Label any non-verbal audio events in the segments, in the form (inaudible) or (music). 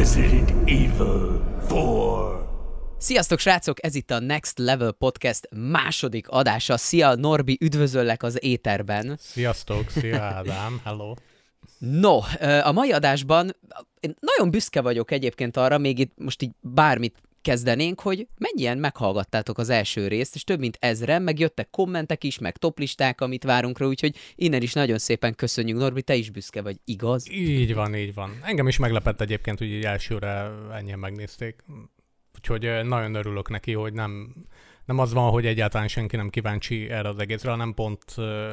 Resident Evil 4. Sziasztok srácok, ez itt a Next Level Podcast második adása. Szia Norbi, üdvözöllek az éterben. Sziasztok, szia Ádám, hello. No, a mai adásban én nagyon büszke vagyok egyébként arra, még itt most így bármit kezdenénk, hogy mennyien meghallgattátok az első részt, és több mint ezren, meg jöttek kommentek is, meg toplisták, amit várunk rá, úgyhogy innen is nagyon szépen köszönjük, Norbi, te is büszke vagy, igaz? Így van, így van. Engem is meglepett egyébként, hogy elsőre ennyien megnézték. Úgyhogy nagyon örülök neki, hogy nem, nem az van, hogy egyáltalán senki nem kíváncsi erre az egészre, hanem pont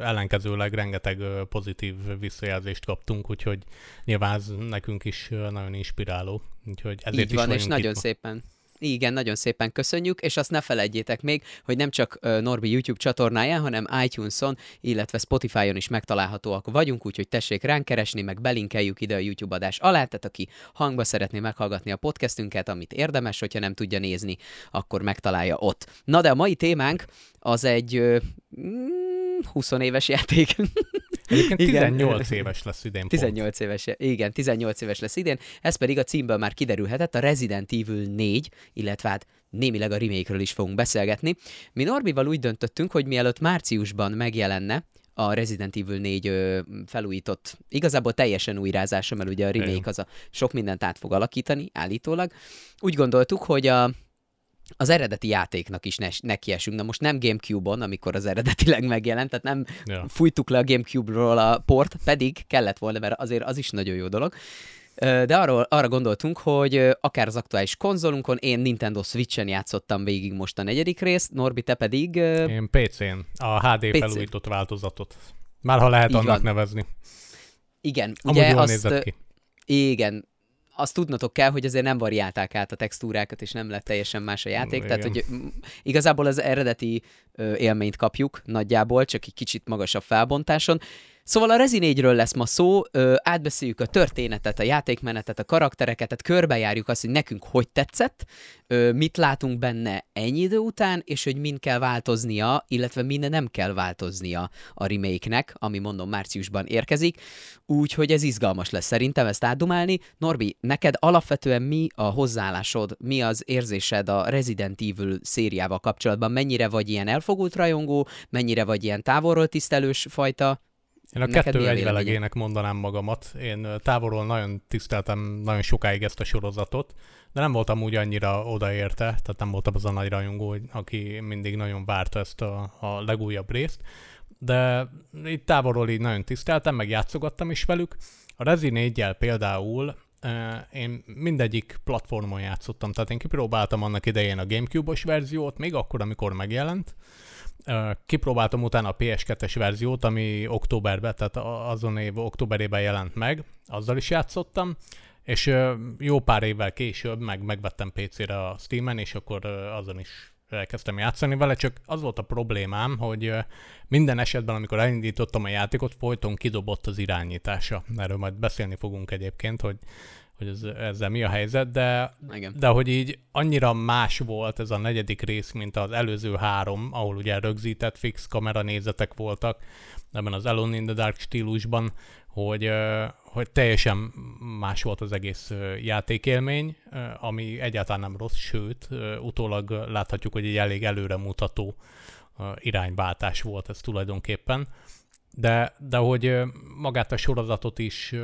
ellenkezőleg rengeteg pozitív visszajelzést kaptunk, úgyhogy nyilván ez nekünk is nagyon inspiráló. Úgyhogy ezért Így van, is és nagyon itt. szépen igen, nagyon szépen köszönjük, és azt ne felejtjétek még, hogy nem csak Norbi YouTube csatornáján, hanem iTunes-on, illetve Spotify-on is megtalálhatóak vagyunk, úgyhogy tessék ránk keresni, meg belinkeljük ide a YouTube adás alá, tehát aki hangba szeretné meghallgatni a podcastünket, amit érdemes, hogyha nem tudja nézni, akkor megtalálja ott. Na de a mai témánk az egy mm, 20 éves játék. Egyébként 18 igen. éves lesz idén. 18 pont. éves, igen, 18 éves lesz idén. Ez pedig a címből már kiderülhetett, a Resident Evil 4, illetve hát némileg a remake is fogunk beszélgetni. Mi Norbival úgy döntöttünk, hogy mielőtt márciusban megjelenne, a Resident Evil 4 ö, felújított, igazából teljesen újrázása, mert ugye a remake az a sok mindent át fog alakítani, állítólag. Úgy gondoltuk, hogy a az eredeti játéknak is ne, nekiesünk. Na most nem Gamecube-on, amikor az eredetileg megjelent, tehát nem ja. fújtuk le a Gamecube-ról a port, pedig kellett volna, mert azért az is nagyon jó dolog. De arra, arra gondoltunk, hogy akár az aktuális konzolunkon, én Nintendo Switch-en játszottam végig most a negyedik részt, Norbi, te pedig... Én PC-n, a HD PC. felújított változatot. Már ha lehet Így annak van. nevezni. Igen, Amúgy ugye jól azt... nézett ki. Igen, azt tudnotok kell, hogy azért nem variálták át a textúrákat, és nem lett teljesen más a játék, Igen. tehát hogy igazából az eredeti élményt kapjuk nagyjából, csak egy kicsit magasabb felbontáson. Szóval a Rezi 4-ről lesz ma szó, ö, átbeszéljük a történetet, a játékmenetet, a karaktereket, tehát körbejárjuk azt, hogy nekünk hogy tetszett, ö, mit látunk benne ennyi idő után, és hogy mind kell változnia, illetve minden nem kell változnia a remake-nek, ami mondom márciusban érkezik, úgyhogy ez izgalmas lesz szerintem ezt átdumálni. Norbi, neked alapvetően mi a hozzáállásod, mi az érzésed a Resident Evil szériával kapcsolatban? Mennyire vagy ilyen elfogult rajongó, mennyire vagy ilyen távolról tisztelős fajta? Én a Neked kettő egyvelegének mondanám magamat. Én távolról nagyon tiszteltem nagyon sokáig ezt a sorozatot, de nem voltam úgy annyira odaérte, tehát nem voltam az a nagy rajongó, aki mindig nagyon várta ezt a, a legújabb részt. De itt távolról így nagyon tiszteltem, meg játszogattam is velük. A Rezi 4 például én mindegyik platformon játszottam, tehát én kipróbáltam annak idején a Gamecube-os verziót, még akkor, amikor megjelent, Kipróbáltam utána a PS2-es verziót, ami októberben, tehát azon év októberében jelent meg, azzal is játszottam, és jó pár évvel később meg megvettem PC-re a Steam-en, és akkor azon is elkezdtem játszani vele, csak az volt a problémám, hogy minden esetben, amikor elindítottam a játékot, folyton kidobott az irányítása. Erről majd beszélni fogunk egyébként, hogy hogy ez, ezzel mi a helyzet, de, Igen. de hogy így annyira más volt ez a negyedik rész, mint az előző három, ahol ugye rögzített fix kamera nézetek voltak, ebben az Alone in the Dark stílusban, hogy, hogy teljesen más volt az egész játékélmény, ami egyáltalán nem rossz, sőt, utólag láthatjuk, hogy egy elég előremutató irányváltás volt ez tulajdonképpen. De, de hogy magát a sorozatot is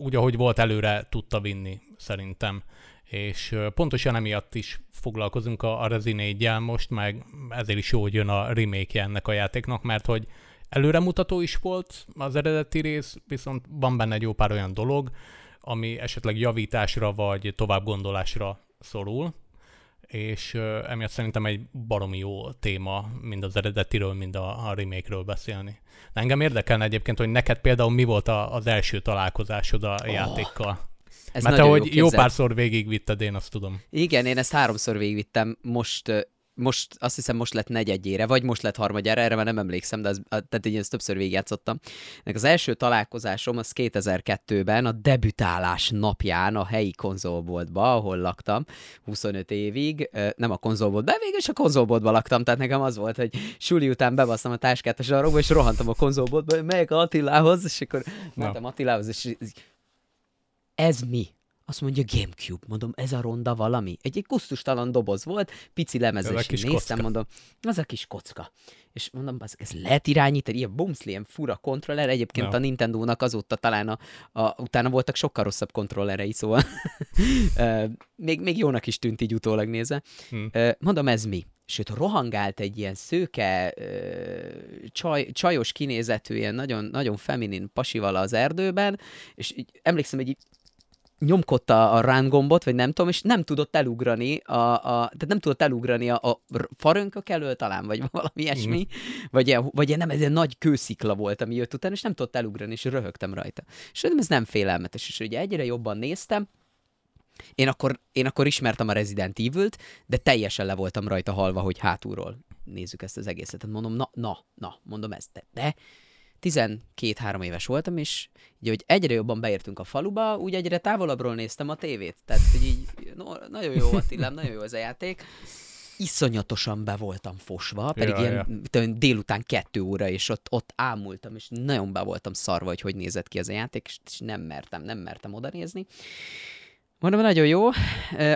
úgy, ahogy volt előre tudta vinni, szerintem. És pontosan emiatt is foglalkozunk a, a Rezi 4 most, meg ezért is jó, hogy jön a remake ennek a játéknak, mert hogy előremutató is volt az eredeti rész, viszont van benne egy jó pár olyan dolog, ami esetleg javításra vagy tovább gondolásra szorul, és emiatt szerintem egy baromi jó téma, mind az eredetiről, mind a, a remake-ről beszélni. De engem érdekelne egyébként, hogy neked például mi volt a, az első találkozásod a oh. játékkal? Ez Mert te, hogy jó, jó párszor végigvitted, én azt tudom. Igen, én ezt háromszor végigvittem. Most most azt hiszem most lett negyedjére, vagy most lett harmadjára, erre már nem emlékszem, de az, tehát így ezt többször végigjátszottam. Nek az első találkozásom az 2002-ben a debütálás napján a helyi konzolboltba, ahol laktam 25 évig, nem a konzolboltba, de végül is a konzolboltba laktam, tehát nekem az volt, hogy suli után bebasztam a táskát a sarokba, és rohantam a konzolboltba, megyek Attilához, és akkor mentem Attilához, és ez mi? Azt mondja, Gamecube. Mondom, ez a ronda valami. Egy, egy kusztustalan doboz volt, pici lemezes. Néztem, kocka. mondom, az a kis kocka. És mondom, az, ez lehet irányítani, ilyen bumszli, ilyen fura kontroller. Egyébként no. a Nintendo-nak azóta talán a, a, utána voltak sokkal rosszabb kontrollerei, szóval (laughs) még, még jónak is tűnt így utólag nézve. Hmm. Mondom, ez mi? sőt, rohangált egy ilyen szőke, csaj, csajos kinézetű, ilyen nagyon, nagyon feminin pasival az erdőben, és így, emlékszem, hogy így nyomkodta a rán gombot, vagy nem tudom, és nem tudott elugrani, a, a, tehát nem tudott elugrani a, a farönkök elől talán, vagy (laughs) valami ilyesmi, mm. vagy, vagy nem, ez egy nagy kőszikla volt, ami jött utána, és nem tudott elugrani, és röhögtem rajta. És ez nem félelmetes, és ugye egyre jobban néztem, én akkor, én akkor ismertem a Resident Evil-t, de teljesen le voltam rajta halva, hogy hátulról nézzük ezt az egészet. Mondom, na, na, na, mondom ezt, de, de 12-3 éves voltam, és így, hogy egyre jobban beértünk a faluba, úgy egyre távolabbról néztem a tévét. Tehát, hogy így, no, nagyon jó Attilám, nagyon jó az a játék. Iszonyatosan be voltam fosva, pedig ja, ilyen ja. délután kettő óra, és ott, ott ámultam, és nagyon be voltam szarva, hogy hogy nézett ki az a játék, és nem mertem, nem mertem oda nézni. Mondom, nagyon jó,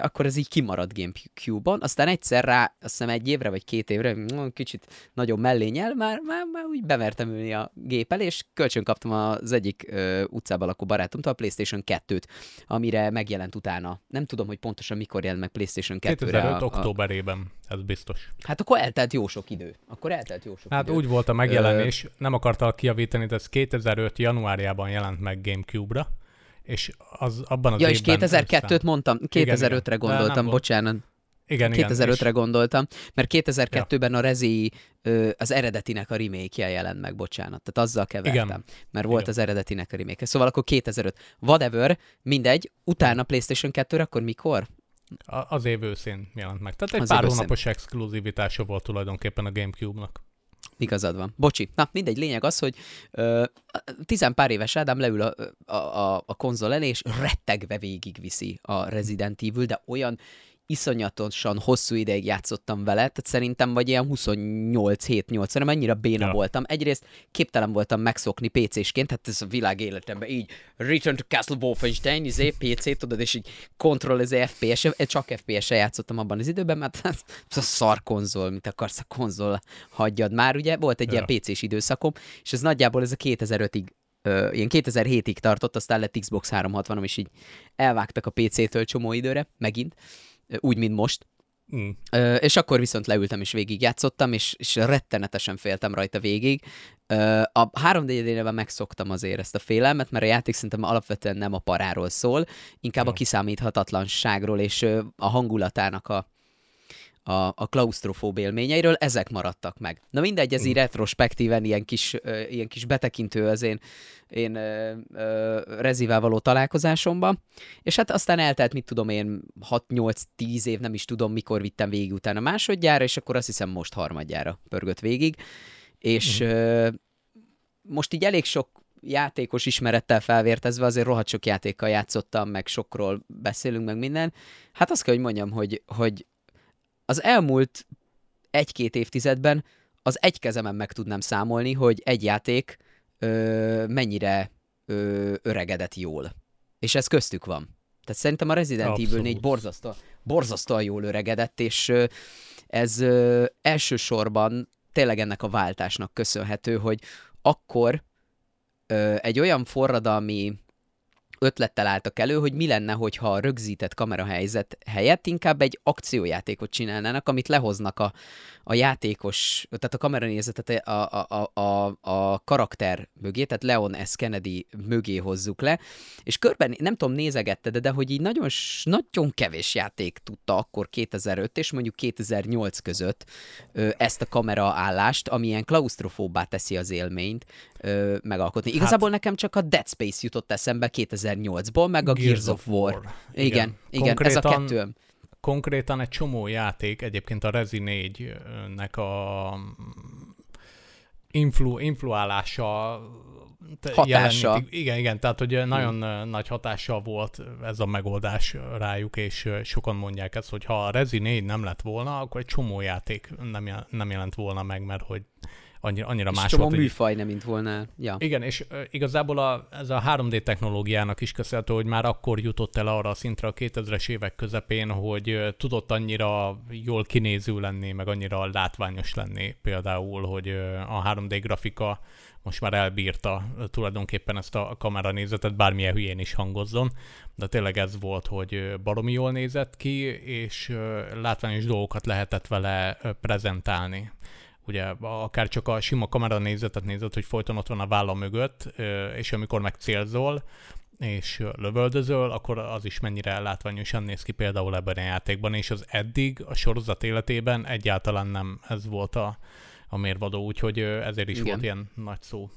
akkor ez így kimarad Gamecube-on, aztán egyszer rá, azt hiszem egy évre vagy két évre, mm, kicsit nagyon mellényel, már, már, már úgy bemertem ülni a gép elé, és kölcsön kaptam az egyik ö, utcában lakó barátomtól a PlayStation 2-t, amire megjelent utána. Nem tudom, hogy pontosan mikor jelent meg PlayStation 2-re. 2005 a, a... októberében, ez biztos. Hát akkor eltelt jó sok idő. Akkor eltelt jó sok hát idő. úgy volt a megjelenés, Ö... nem akartal kiavítani, de ez 2005 januárjában jelent meg Gamecube-ra és az abban az Ja, és 2002-t mondtam, 2005-re gondoltam, bocsánat. Igen, 2005-re és... gondoltam, mert 2002-ben ja. a Rezi az eredetinek a remake jelent meg, bocsánat. Tehát azzal kevertem, igen. mert volt igen. az eredetinek a remake Szóval akkor 2005. Whatever, mindegy, utána PlayStation 2 akkor mikor? A, az év őszén jelent meg. Tehát egy az pár hónapos exkluzivitása volt tulajdonképpen a Gamecube-nak. Igazad van. Bocsi. Na, mindegy, lényeg az, hogy ö, tizen pár éves Ádám leül a, a, a, a konzol elé, és rettegve végigviszi a Resident Evil, de olyan iszonyatosan hosszú ideig játszottam vele, tehát szerintem vagy ilyen 28 7 8 szerintem annyira béna ja. voltam. Egyrészt képtelen voltam megszokni PC-sként, tehát ez a világ életemben így Return to Castle Wolfenstein, izé, PC, tudod, és így kontroll az FPS, csak FPS-e játszottam abban az időben, mert ez a szar konzol, mit akarsz a konzol, hagyjad már, ugye, volt egy ja. ilyen PC-s időszakom, és ez nagyjából ez a 2005-ig Uh, ilyen 2007-ig tartott, aztán lett Xbox 360 és így elvágtak a PC-től csomó időre, megint úgy, mint most. Mm. Ö, és akkor viszont leültem és végigjátszottam, és, és rettenetesen féltem rajta végig. Ö, a 3 d megszoktam azért ezt a félelmet, mert a játék szerintem alapvetően nem a paráról szól, inkább ja. a kiszámíthatatlanságról és a hangulatának a, a, a klaustrofób élményeiről, ezek maradtak meg. Na mindegy, ez így mm. retrospektíven ilyen kis, uh, ilyen kis betekintő az én, én uh, uh, rezivel való találkozásomba, és hát aztán eltelt, mit tudom én, 6-8-10 év, nem is tudom, mikor vittem végig utána másodjára, és akkor azt hiszem most harmadjára pörgött végig, és mm. uh, most így elég sok játékos ismerettel felvértezve, azért rohadt sok játékkal játszottam, meg sokról beszélünk, meg minden. Hát azt kell, hogy mondjam, hogy, hogy az elmúlt egy-két évtizedben az egy kezemen meg tudnám számolni, hogy egy játék ö, mennyire ö, öregedett jól. És ez köztük van. Tehát szerintem a Resident Abszolút. Evil 4 borzasztó, borzasztóan jól öregedett, és ö, ez ö, elsősorban tényleg ennek a váltásnak köszönhető, hogy akkor ö, egy olyan forradalmi ötlettel álltak elő, hogy mi lenne, hogyha a rögzített kamerahelyzet helyett inkább egy akciójátékot csinálnának, amit lehoznak a, a játékos, tehát a kameranézetet a, a, a, a, karakter mögé, tehát Leon S. Kennedy mögé hozzuk le, és körben, nem tudom, nézegette, de, de hogy így nagyon, nagyon kevés játék tudta akkor 2005 és mondjuk 2008 között ezt a kameraállást, ami ilyen klaustrofóbbá teszi az élményt ö, megalkotni. Hát, Igazából nekem csak a Dead Space jutott eszembe 2008-ból, meg a Gears, Gears of War. War. Igen, igen, igen ez a kettő konkrétan egy csomó játék, egyébként a Rezi 4-nek a influ, influálása hatása. Jelenítik. Igen, igen, tehát hogy nagyon hmm. nagy hatással volt ez a megoldás rájuk, és sokan mondják ezt, hogy ha a Rezi 4 nem lett volna, akkor egy csomó játék nem, nem jelent volna meg, mert hogy annyira, annyira és más volt. És műfaj nem, mint volna. Ja. Igen, és uh, igazából a, ez a 3D technológiának is köszönhető, hogy már akkor jutott el arra a szintre a 2000-es évek közepén, hogy uh, tudott annyira jól kinéző lenni, meg annyira látványos lenni például, hogy uh, a 3D grafika most már elbírta tulajdonképpen ezt a kameranézetet, bármilyen hülyén is hangozzon, de tényleg ez volt, hogy baromi jól nézett ki, és látványos dolgokat lehetett vele prezentálni ugye akár csak a sima kamera nézetet nézett, hogy folyton ott van a válla mögött, és amikor meg célzol, és lövöldözöl, akkor az is mennyire látványosan néz ki például ebben a játékban, és az eddig a sorozat életében egyáltalán nem ez volt a, a mérvadó, úgyhogy ezért is Igen. volt ilyen nagy szó.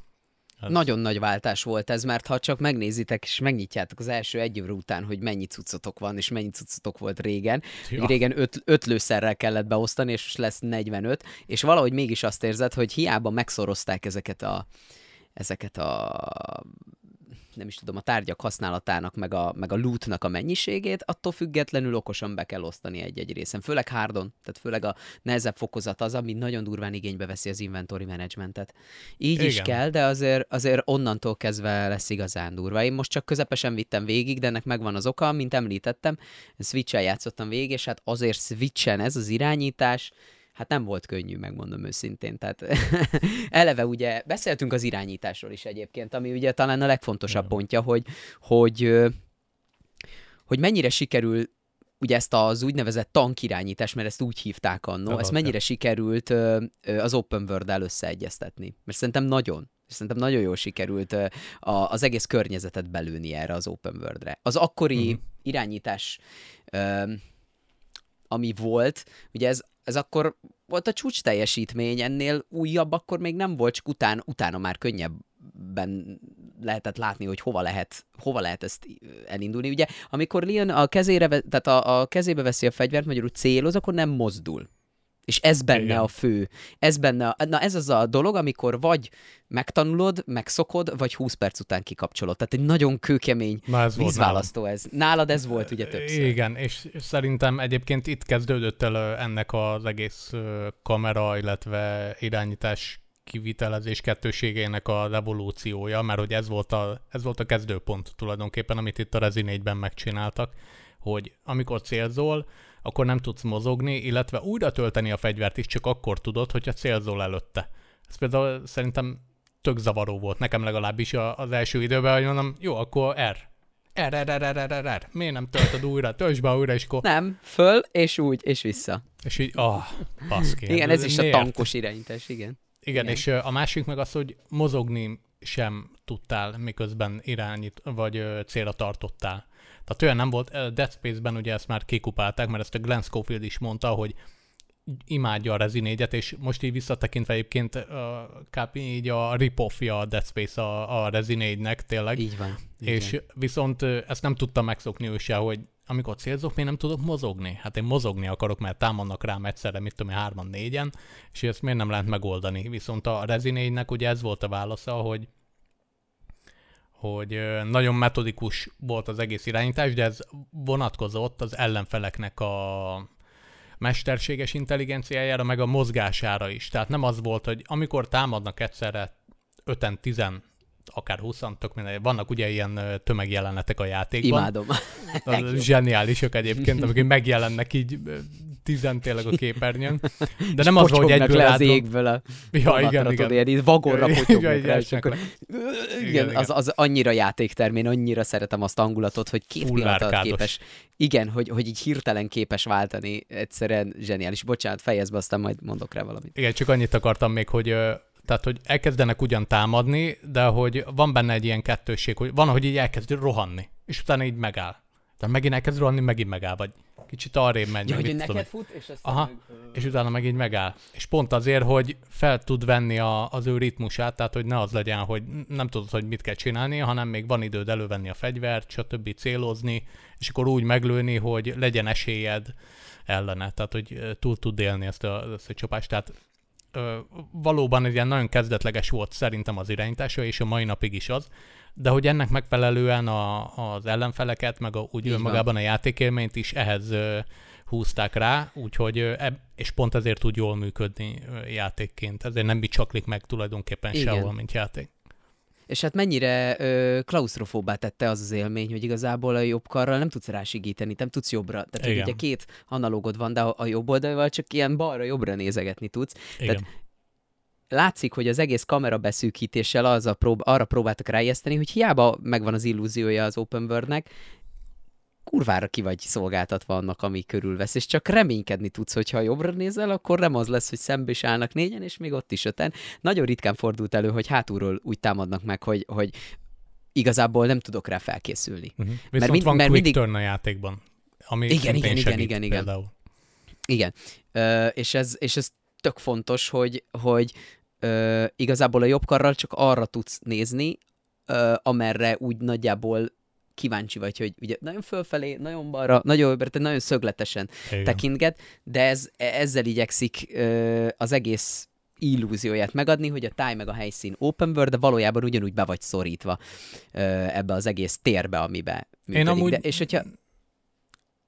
Ez... Nagyon nagy váltás volt ez, mert ha csak megnézitek és megnyitjátok az első egy évre után, hogy mennyi cuccotok van, és mennyi cuccotok volt régen. Ja. Régen öt, öt lőszerrel kellett beosztani, és most lesz 45, és valahogy mégis azt érzed, hogy hiába megszorozták ezeket a ezeket a nem is tudom, a tárgyak használatának, meg a, meg a lootnak a mennyiségét, attól függetlenül okosan be kell osztani egy-egy részen. Főleg hardon, tehát főleg a nehezebb fokozat az, ami nagyon durván igénybe veszi az inventory managementet. Így Igen. is kell, de azért, azért onnantól kezdve lesz igazán durva. Én most csak közepesen vittem végig, de ennek megvan az oka, mint említettem, Switch-el játszottam végig, és hát azért Switch-en ez az irányítás, hát nem volt könnyű, megmondom őszintén. Tehát (laughs) eleve ugye beszéltünk az irányításról is egyébként, ami ugye talán a legfontosabb pontja, hogy, hogy, hogy mennyire sikerül ugye ezt az úgynevezett tankirányítás, mert ezt úgy hívták annó, ezt mennyire sikerült az Open World-el összeegyeztetni. Mert szerintem nagyon. Szerintem nagyon jól sikerült az egész környezetet belőni erre az Open World-re. Az akkori uh-huh. irányítás, ami volt, ugye ez ez akkor volt a csúcs teljesítmény, ennél újabb akkor még nem volt, csak után, utána már könnyebben lehetett látni, hogy hova lehet, hova lehet ezt elindulni. Ugye, amikor Leon a kezére, tehát a, a kezébe veszi a fegyvert, magyarul céloz, akkor nem mozdul. És ez benne Igen. a fő. Ez benne, a, na ez az a dolog, amikor vagy megtanulod, megszokod, vagy 20 perc után kikapcsolod. Tehát egy nagyon kőkemény ez vízválasztó ez. Nálad ez volt ugye többször. Igen, és szerintem egyébként itt kezdődött el ennek az egész kamera, illetve irányítás kivitelezés kettőségének a revolúciója, mert hogy ez volt a, ez volt a kezdőpont tulajdonképpen, amit itt a Rezi 4-ben megcsináltak, hogy amikor célzol, akkor nem tudsz mozogni, illetve újra tölteni a fegyvert is csak akkor tudod, hogyha célzol előtte. Ez például szerintem tök zavaró volt nekem legalábbis az első időben, hogy mondom, jó, akkor R. R, R, R, R, R, R. Miért nem töltöd újra? Töltsd be újra, és akkor... Nem, föl, és úgy, és vissza. És így, ah, oh, baszki. igen, ez, ez is miért? a tankos irányítás, igen. Igen, igen, és a másik meg az, hogy mozogni sem tudtál, miközben irányít, vagy célra tartottál. Tehát olyan nem volt, Dead Space-ben ugye ezt már kikupálták, mert ezt a Glenn Schofield is mondta, hogy imádja a Rezi 4 és most így visszatekintve egyébként uh, kb. így a rip-offja a Dead Space a, a Rezi 4-nek tényleg. Így van. Így és van. viszont ezt nem tudtam megszokni ő se, hogy amikor célzok, miért nem tudok mozogni? Hát én mozogni akarok, mert támadnak rám egyszerre, mit tudom én, hárman, négyen, és ezt miért nem lehet megoldani? Viszont a Rezi 4-nek ugye ez volt a válasza, hogy hogy nagyon metodikus volt az egész irányítás, de ez vonatkozott az ellenfeleknek a mesterséges intelligenciájára, meg a mozgására is. Tehát nem az volt, hogy amikor támadnak egyszerre 5-10 akár 20 tök minden. Vannak ugye ilyen tömegjelenetek a játékban. Imádom. Zseniálisok egyébként, amik megjelennek így tizen tényleg a képernyőn. De nem az, hogy egyből le az égből a ja, igen, igen. Ilyen, így vagorra potyognak rá, és akkor... Igen, igen, az, az annyira játékterm, én annyira szeretem azt hangulatot, hogy két pillanat alatt képes. Igen, hogy, hogy így hirtelen képes váltani, egyszerűen zseniális. Bocsánat, fejezd be, aztán majd mondok rá valamit. Igen, csak annyit akartam még, hogy tehát, hogy elkezdenek ugyan támadni, de hogy van benne egy ilyen kettősség, hogy van, hogy így elkezd rohanni, és utána így megáll. Tehát megint elkezd rohanni, megint megáll, vagy kicsit arrébb megy. Ja, hogy neked fut, és aztán Aha, meg, és utána meg így megáll. És pont azért, hogy fel tud venni a, az ő ritmusát, tehát hogy ne az legyen, hogy nem tudod, hogy mit kell csinálni, hanem még van időd elővenni a fegyvert, stb. célozni, és akkor úgy meglőni, hogy legyen esélyed ellene, tehát hogy túl tud élni ezt a, ezt a csapást. Tehát ö, valóban egy ilyen nagyon kezdetleges volt szerintem az irányítása, és a mai napig is az, de hogy ennek megfelelően a, az ellenfeleket, meg a, úgy Így önmagában van. a játékélményt is ehhez húzták rá, úgyhogy eb- és pont ezért tud jól működni játékként. Ezért nem bicsaklik meg tulajdonképpen Igen. sehol, mint játék. És hát mennyire ö, klaustrofóbbá tette az az élmény, hogy igazából a jobb karral nem tudsz rásigítani, nem tudsz jobbra. Tehát hogy ugye két analógod van, de a jobb oldalval csak ilyen balra-jobbra nézegetni tudsz. Igen. Tehát látszik, hogy az egész kamera beszűkítéssel az a prób- arra próbáltak rájeszteni, hogy hiába megvan az illúziója az open worldnek, kurvára ki vagy szolgáltatva annak, ami körülvesz, és csak reménykedni tudsz, hogy ha jobbra nézel, akkor nem az lesz, hogy szembe is állnak négyen, és még ott is öten. Nagyon ritkán fordult elő, hogy hátulról úgy támadnak meg, hogy, hogy igazából nem tudok rá felkészülni. Uh-huh. Viszont mert mind, van mert quick mindig... turn a játékban, ami igen, igen, igen, igen, igen, például. Igen, uh, és, ez, és ez tök fontos, hogy, hogy uh, igazából a jobb karral csak arra tudsz nézni, uh, amerre úgy nagyjából kíváncsi vagy, hogy ugye nagyon fölfelé, nagyon balra, nagyon jobbra, tehát nagyon szögletesen Igen. tekintget, de ez, ezzel igyekszik ö, az egész illúzióját megadni, hogy a táj meg a helyszín open world, de valójában ugyanúgy be vagy szorítva ö, ebbe az egész térbe, amibe működik. Én amúgy... de, és hogyha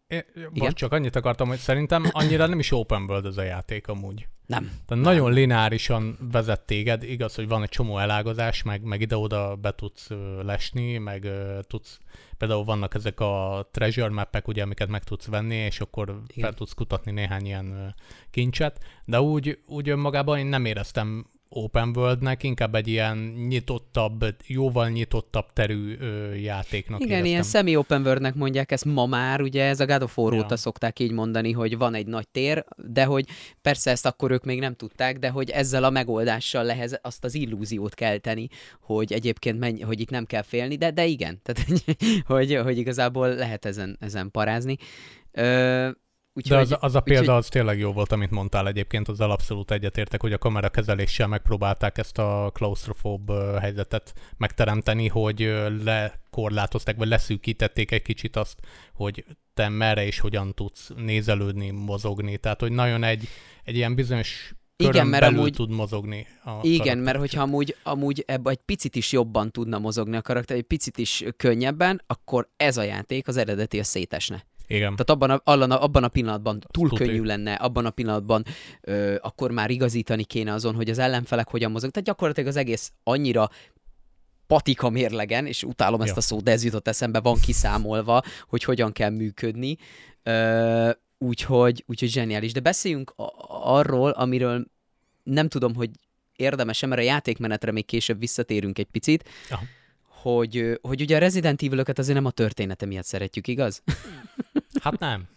É, most csak annyit akartam, hogy szerintem annyira nem is open world ez a játék amúgy. Nem. Tehát nagyon nem. lineárisan vezet téged, igaz, hogy van egy csomó elágazás, meg, meg ide-oda be tudsz lesni, meg tudsz, például vannak ezek a treasure mappek, ugye, amiket meg tudsz venni, és akkor Igen. fel tudsz kutatni néhány ilyen kincset, de úgy, úgy önmagában én nem éreztem open worldnek, inkább egy ilyen nyitottabb, jóval nyitottabb terű ö, játéknak Igen, éreztem. ilyen semi-open worldnek mondják ezt ma már, ugye ez a God of War ja. óta szokták így mondani, hogy van egy nagy tér, de hogy persze ezt akkor ők még nem tudták, de hogy ezzel a megoldással lehet azt az illúziót kelteni, hogy egyébként menj, hogy itt nem kell félni, de, de igen, tehát hogy, hogy igazából lehet ezen, ezen parázni. Ö, Úgyhogy, De az, az a példa úgyhogy... az tényleg jó volt, amit mondtál egyébként, azzal abszolút egyetértek, hogy a kamera kezeléssel megpróbálták ezt a klaustrofób helyzetet megteremteni, hogy lekorlátozták, vagy leszűkítették egy kicsit azt, hogy te merre és hogyan tudsz nézelődni, mozogni. Tehát, hogy nagyon egy, egy ilyen bizonyos igen, mert amúgy, tud mozogni a Igen, mert hogyha amúgy, amúgy ebbe egy picit is jobban tudna mozogni a karakter, egy picit is könnyebben, akkor ez a játék, az eredeti, a szétesne. Igen. Tehát abban a, abban a, abban a pillanatban túl Tudjuk. könnyű lenne, abban a pillanatban ö, akkor már igazítani kéne azon, hogy az ellenfelek hogyan mozog. Tehát gyakorlatilag az egész annyira patika mérlegen, és utálom ja. ezt a szót, de ez jutott eszembe, van kiszámolva, hogy hogyan kell működni. Ö, úgyhogy, úgyhogy zseniális. De beszéljünk arról, amiről nem tudom, hogy érdemes mert a játékmenetre még később visszatérünk egy picit. Aha hogy, hogy ugye a Resident evil azért nem a története miatt szeretjük, igaz? Hát nem.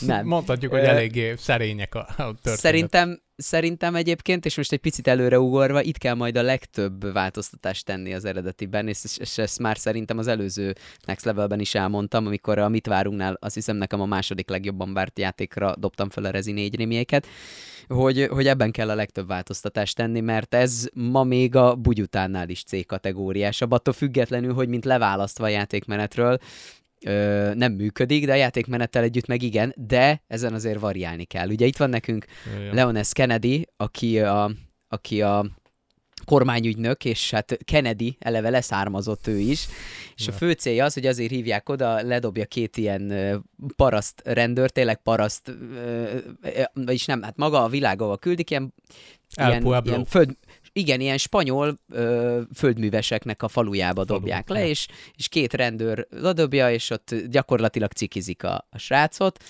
nem. Mondhatjuk, hogy eléggé szerények a, a történet. Szerintem, szerintem egyébként, és most egy picit előreugorva, itt kell majd a legtöbb változtatást tenni az eredetiben, és, és ezt már szerintem az előző Next Levelben is elmondtam, amikor a Mit várunknál azt hiszem nekem a második legjobban várt játékra dobtam fel a Rezi 4 rémieket, hogy, hogy ebben kell a legtöbb változtatást tenni, mert ez ma még a bugyutánnál is C-kategóriásabb, attól függetlenül, hogy mint leválasztva a játékmenetről, ö, nem működik, de a játékmenettel együtt meg igen, de ezen azért variálni kell. Ugye itt van nekünk Jaj. Leon S. Kennedy, aki a, aki a kormányügynök, és hát Kennedy eleve leszármazott ő is, és ja. a fő célja az, hogy azért hívják oda, ledobja két ilyen paraszt rendőr, tényleg paraszt, vagyis nem, hát maga a világova küldik, ilyen, ilyen, ilyen föld, igen, ilyen spanyol ö, földműveseknek a falujába dobják Falu, le, és, és két rendőr ledobja, és ott gyakorlatilag cikizik a, a srácot,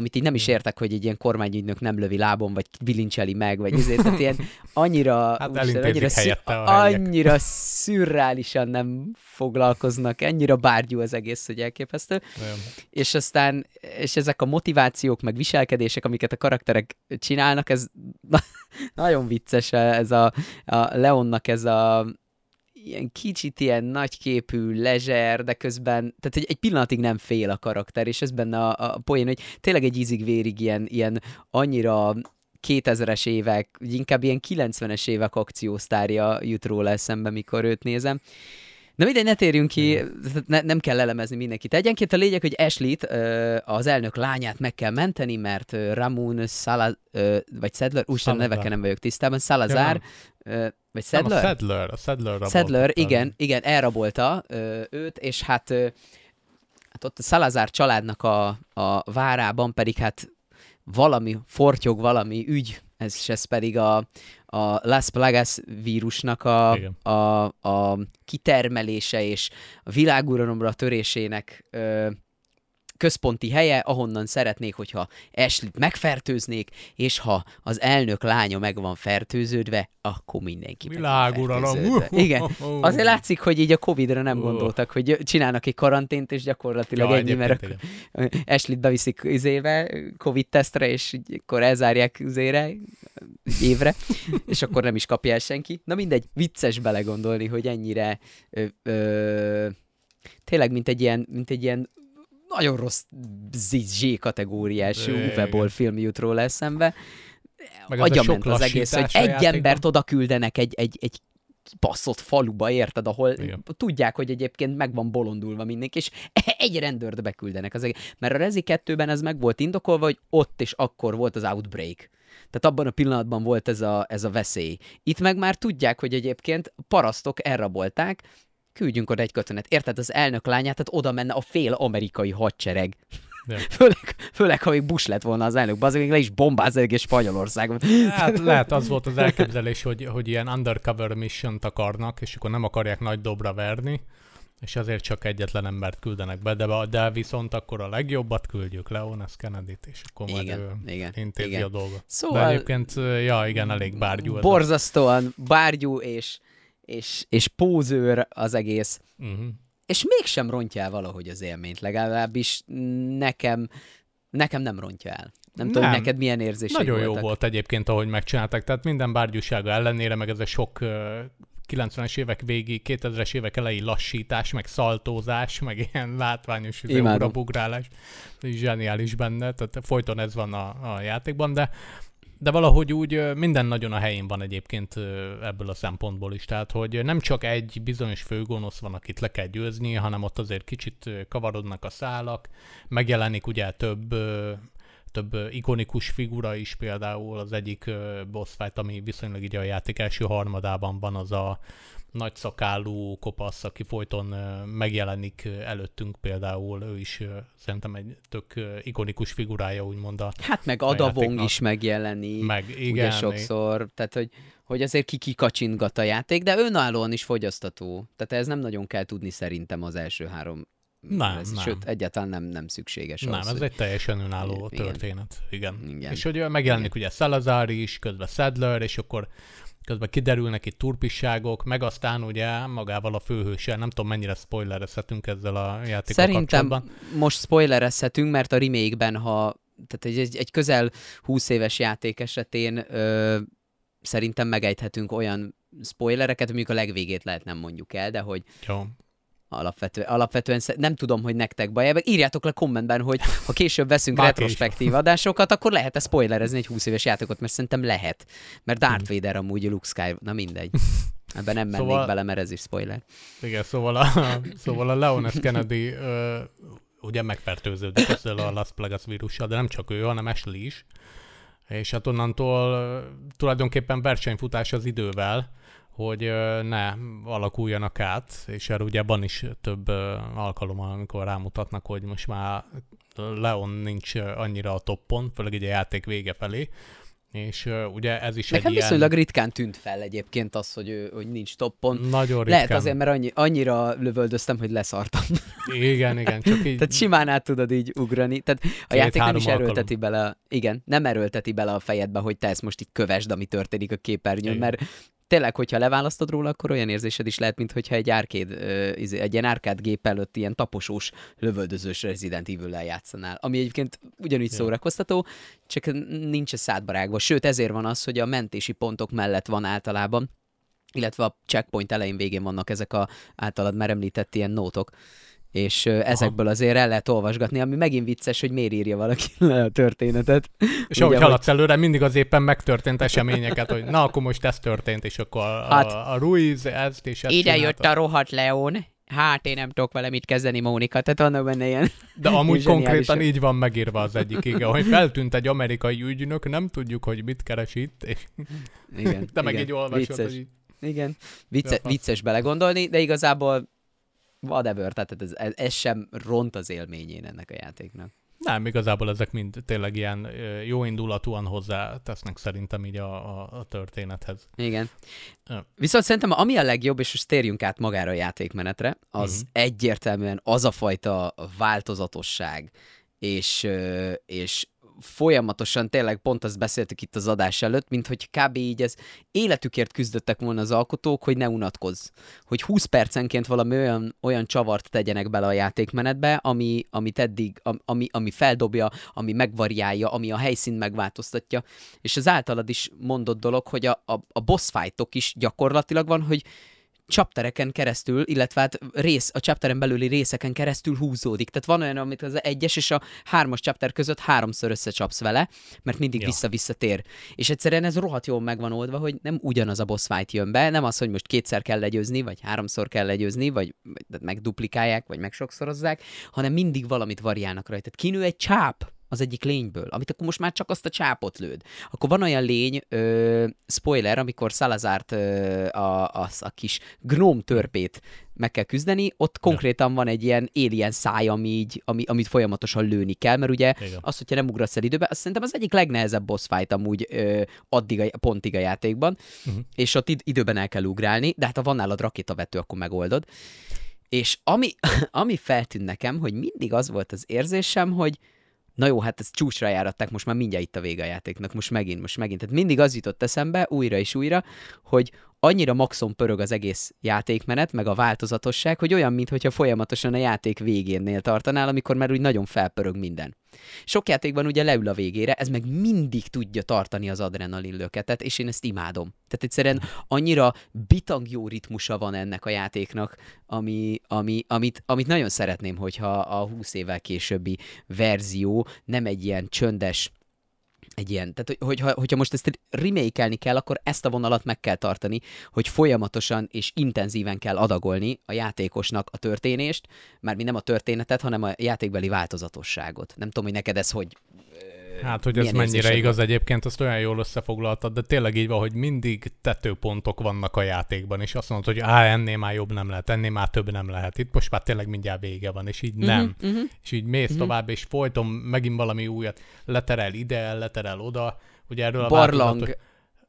amit így nem is értek, hogy egy ilyen kormányügynök nem lövi lábon, vagy bilincseli meg, vagy ezért, tehát ilyen annyira, hát úristen, annyira, szü- annyira szürreálisan nem foglalkoznak, ennyira bárgyú az egész, hogy elképesztő. Olyan. És aztán, és ezek a motivációk, meg viselkedések, amiket a karakterek csinálnak, ez (laughs) nagyon vicces, ez a, a Leonnak ez a ilyen kicsit ilyen nagyképű, lezser, de közben, tehát egy, egy pillanatig nem fél a karakter, és ez benne a, a poén, hogy tényleg egy ízig-vérig ilyen, ilyen annyira 2000-es évek, inkább ilyen 90-es évek akciósztárja jut róla eszembe, mikor őt nézem. Na mindegy, ne térjünk ki, ne, nem kell elemezni mindenkit. Egyenként a lényeg, hogy Ashley-t, az elnök lányát meg kell menteni, mert Ramon Salaz, vagy Sedler, úgy sem neveken nem vagyok tisztában, Salazar, ja, vagy Sedler? Nem, a Sedler, a Sedler Sedler, igen, igen, elrabolta őt, és hát, hát ott a Salazar családnak a, a várában pedig hát valami, fortyog valami ügy, ez, ez pedig a, a Las Plagas vírusnak a, a, a kitermelése és a világuralomra törésének ö, központi helye, ahonnan szeretnék, hogyha Ashley-t megfertőznék, és ha az elnök lánya meg van fertőződve, akkor mindenki Világuralom! Igen. Azért látszik, hogy így a Covid-ra nem gondoltak, hogy csinálnak egy karantént, és gyakorlatilag ja, ennyi, mert Ashley-t beviszik izébe, Covid-tesztre, és akkor elzárják izére, évre, és akkor nem is kapja el senki. Na mindegy, vicces belegondolni, hogy ennyire ö, ö, tényleg, mint egy ilyen, mint egy ilyen nagyon rossz Z kategóriás Uwe film jut róla eszembe. Agyament az egész, hogy egy embert oda küldenek egy, egy, egy passzott faluba, érted, ahol Igen. tudják, hogy egyébként meg van bolondulva mindenki, és (laughs) egy rendőrt beküldenek. Az egész. Mert a Rezi 2-ben ez meg volt indokolva, hogy ott és akkor volt az outbreak. Tehát abban a pillanatban volt ez a, ez a veszély. Itt meg már tudják, hogy egyébként parasztok elrabolták, küldjünk oda egy kötőnet. Érted, az elnök lányát, tehát oda menne a fél amerikai hadsereg. Ja. (laughs) Főleg, főleg, ha még Bush lett volna az elnök, az még le is bombáz egész Spanyolországot. Hát (laughs) lehet, az volt az elképzelés, hogy, hogy ilyen undercover mission akarnak, és akkor nem akarják nagy dobra verni, és azért csak egyetlen embert küldenek be, de, de viszont akkor a legjobbat küldjük, Leon S. kennedy és akkor majd igen, ő igen, intézi igen. a dolgot. Szóval, de egyébként, ja, igen, elég bárgyú. Borzasztóan bárgyú, és és, és pózőr az egész. Uh-huh. És mégsem rontja el valahogy az élményt, legalábbis nekem, nekem nem rontja el. Nem, nem. tudom, neked milyen érzés Nagyon voltak. jó volt egyébként, ahogy megcsináltak, tehát minden bárgyúsága ellenére, meg ez a sok uh, 90-es évek végi, 2000-es évek elejé lassítás, meg szaltózás, meg ilyen látványos ugrabugrálás, zseniális benne, tehát folyton ez van a, a játékban, de de valahogy úgy minden nagyon a helyén van egyébként ebből a szempontból is. Tehát, hogy nem csak egy bizonyos főgonosz van, akit le kell győzni, hanem ott azért kicsit kavarodnak a szálak, megjelenik ugye több több ikonikus figura is, például az egyik boss fight, ami viszonylag így a játék első harmadában van, az a nagyszakálú kopasz, aki folyton megjelenik előttünk például, ő is szerintem egy tök ikonikus figurája, úgymond a Hát meg Ada Wong is megjelenik, meg, igen, ugye sokszor, tehát hogy, hogy azért ki kikacsintgat a játék, de önállóan is fogyasztató. Tehát ez nem nagyon kell tudni szerintem az első három nem, ez, nem. Sőt, egyáltalán nem, nem szükséges. Nem, az, ez hogy... egy teljesen önálló igen. történet. Igen. igen. És hogy megjelenik igen. ugye Salazar is, közben Sadler, és akkor közben kiderülnek itt turpisságok, meg aztán ugye magával a főhőssel, nem tudom mennyire spoilerezhetünk ezzel a játékkal Szerintem kapcsolatban. most spoilerezhetünk, mert a remake ha tehát egy, egy közel 20 éves játék esetén ö, szerintem megejthetünk olyan spoilereket, amik a legvégét lehet nem mondjuk el, de hogy Jó. Alapvető, alapvetően nem tudom, hogy nektek baj. Írjátok le kommentben, hogy ha később veszünk retrospektív adásokat, akkor lehet-e spoilerezni egy 20 éves játékot, mert szerintem lehet. Mert Darth hmm. Vader amúgy Luke Sky, na mindegy. Ebben nem mennék szóval, bele, mert ez is spoiler. Igen, szóval a, szóval a Leon S. Kennedy ö, ugye megfertőződik ezzel a Las Plagas vírussal, de nem csak ő, hanem Ashley is. És hát onnantól tulajdonképpen versenyfutás az idővel, hogy ne alakuljanak át, és erre ugye van is több alkalommal, amikor rámutatnak, hogy most már Leon nincs annyira a toppon, főleg egy a játék vége felé, és uh, ugye ez is Nekem egy viszonylag ilyen... ritkán tűnt fel egyébként az, hogy, ő, hogy nincs toppon. Nagyon ritkán. Lehet azért, mert annyi, annyira lövöldöztem, hogy leszartam. Igen, igen, csak így... (laughs) Tehát simán át tudod így ugrani. Tehát a Két, játék nem is erőlteti alkalom. bele, igen, nem erőlteti bele a fejedbe, hogy te ezt most itt kövesd, ami történik a képernyőn, igen. mert tényleg, hogyha leválasztod róla, akkor olyan érzésed is lehet, mintha egy árkéd, izé, egy ilyen árkád gép előtt ilyen taposós, lövöldözős Resident evil játszanál, ami egyébként ugyanúgy szórakoztató, csak nincs a szádbarágva. Sőt, ezért van az, hogy a mentési pontok mellett van általában, illetve a checkpoint elején végén vannak ezek a általad már említett ilyen nótok, és Aha. ezekből azért el lehet olvasgatni, ami megint vicces, hogy miért írja valaki (laughs) le a történetet. És Ugye, ahogy haladsz hogy... előre, mindig az éppen megtörtént eseményeket, hogy na, akkor most ez történt, és akkor a, hát, a, a Ruiz ezt és ezt Ide csinálta. jött a rohadt Leon, hát én nem tudok vele mit kezdeni, Mónika, tehát vannak benne ilyen De amúgy (laughs) konkrétan így van megírva az egyik, igen, hogy feltűnt egy amerikai ügynök, nem tudjuk, hogy mit keres itt, és... Igen, de meg igen, így olvasod, vicces. hogy így... Igen, Vicce, vicces belegondolni, de igazából whatever, tehát ez, ez, ez sem ront az élményén ennek a játéknak. Nem, igazából ezek mind tényleg ilyen jó indulatúan hozzá tesznek szerintem így a, a, a történethez. Igen. Ja. Viszont szerintem ami a legjobb, és most térjünk át magára a játékmenetre, az uh-huh. egyértelműen az a fajta változatosság, és, és folyamatosan, tényleg pont azt beszéltük itt az adás előtt, mint hogy kb. így ez életükért küzdöttek volna az alkotók, hogy ne unatkozz. Hogy 20 percenként valami olyan, olyan csavart tegyenek bele a játékmenetbe, ami, amit eddig, ami, ami feldobja, ami megvariálja, ami a helyszínt megváltoztatja. És az általad is mondott dolog, hogy a, a, a boss fightok is gyakorlatilag van, hogy chaptereken keresztül, illetve hát rész, a chapteren belüli részeken keresztül húzódik. Tehát van olyan, amit az egyes és a hármas chapter között háromszor összecsapsz vele, mert mindig ja. vissza-vissza tér. És egyszerűen ez rohadt jól megvan oldva, hogy nem ugyanaz a boss fight jön be, nem az, hogy most kétszer kell legyőzni, vagy háromszor kell legyőzni, vagy megduplikálják, vagy megsokszorozzák, hanem mindig valamit variálnak rajta. Kinő egy csáp, az egyik lényből, amit akkor most már csak azt a csápot lőd. Akkor van olyan lény, ö, spoiler, amikor Salazárt ö, a, a, a kis gnóm törpét meg kell küzdeni, ott konkrétan van egy ilyen alien száj, ami így, ami, amit folyamatosan lőni kell, mert ugye Igen. az, hogyha nem ugrasz el időbe, az szerintem az egyik legnehezebb boss fight amúgy ö, addig a, pontig a játékban, uh-huh. és ott id- időben el kell ugrálni, de hát ha van nálad rakétavető, akkor megoldod. És ami, (laughs) ami feltűnt nekem, hogy mindig az volt az érzésem, hogy na jó, hát ezt csúcsra járatták, most már mindjárt itt a vége a játéknak, most megint, most megint. Tehát mindig az jutott eszembe, újra és újra, hogy annyira maxon pörög az egész játékmenet, meg a változatosság, hogy olyan, mintha folyamatosan a játék végénnél tartanál, amikor már úgy nagyon felpörög minden. Sok játékban ugye leül a végére, ez meg mindig tudja tartani az adrenalin löketet, és én ezt imádom. Tehát egyszerűen annyira bitang jó ritmusa van ennek a játéknak, ami, ami, amit, amit nagyon szeretném, hogyha a 20 évvel későbbi verzió nem egy ilyen csöndes, egy ilyen, tehát hogyha, hogyha most ezt remake kell, akkor ezt a vonalat meg kell tartani, hogy folyamatosan és intenzíven kell adagolni a játékosnak a történést, már mi nem a történetet, hanem a játékbeli változatosságot. Nem tudom, hogy neked ez hogy Hát, hogy ez mennyire igaz van. egyébként, azt olyan jól összefoglaltad, de tényleg így van, hogy mindig tetőpontok vannak a játékban, és azt mondod, hogy á, ennél már jobb nem lehet, ennél már több nem lehet. Itt most már tényleg mindjárt vége van, és így uh-huh, nem. Uh-huh. És így mész uh-huh. tovább, és folyton megint valami újat leterel ide, leterel oda. Ugye erről a Barlang, változatos...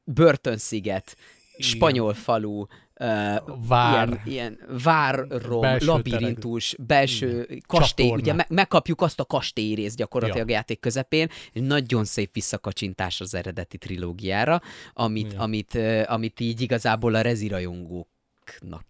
börtönsziget, spanyol falu, uh, Vár. ilyen, ilyen várrom, belső labirintus, tereg. belső Igen. kastély, Csatorna. ugye me- megkapjuk azt a kastélyrészt gyakorlatilag ja. a játék közepén, nagyon szép visszakacsintás az eredeti trilógiára, amit, ja. amit, uh, amit így igazából a rezirajongók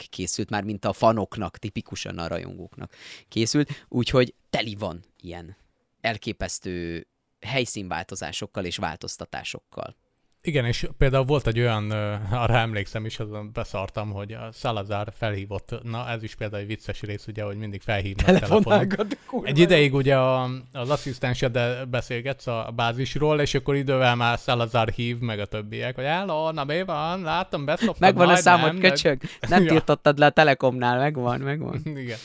készült, már mint a fanoknak, tipikusan a rajongóknak készült, úgyhogy teli van ilyen elképesztő helyszínváltozásokkal és változtatásokkal. Igen, és például volt egy olyan, arra emlékszem is, azon beszartam, hogy a Salazar felhívott, na ez is például egy vicces rész, ugye, hogy mindig felhívnak telefonon. Egy ideig ugye a, az asszisztenseddel beszélgetsz a bázisról, és akkor idővel már Salazar hív, meg a többiek, hogy hello, na mi van, látom, beszoptad Megvan a számot, köcsög, (laughs) nem tiltottad le a Telekomnál, megvan, megvan. Igen.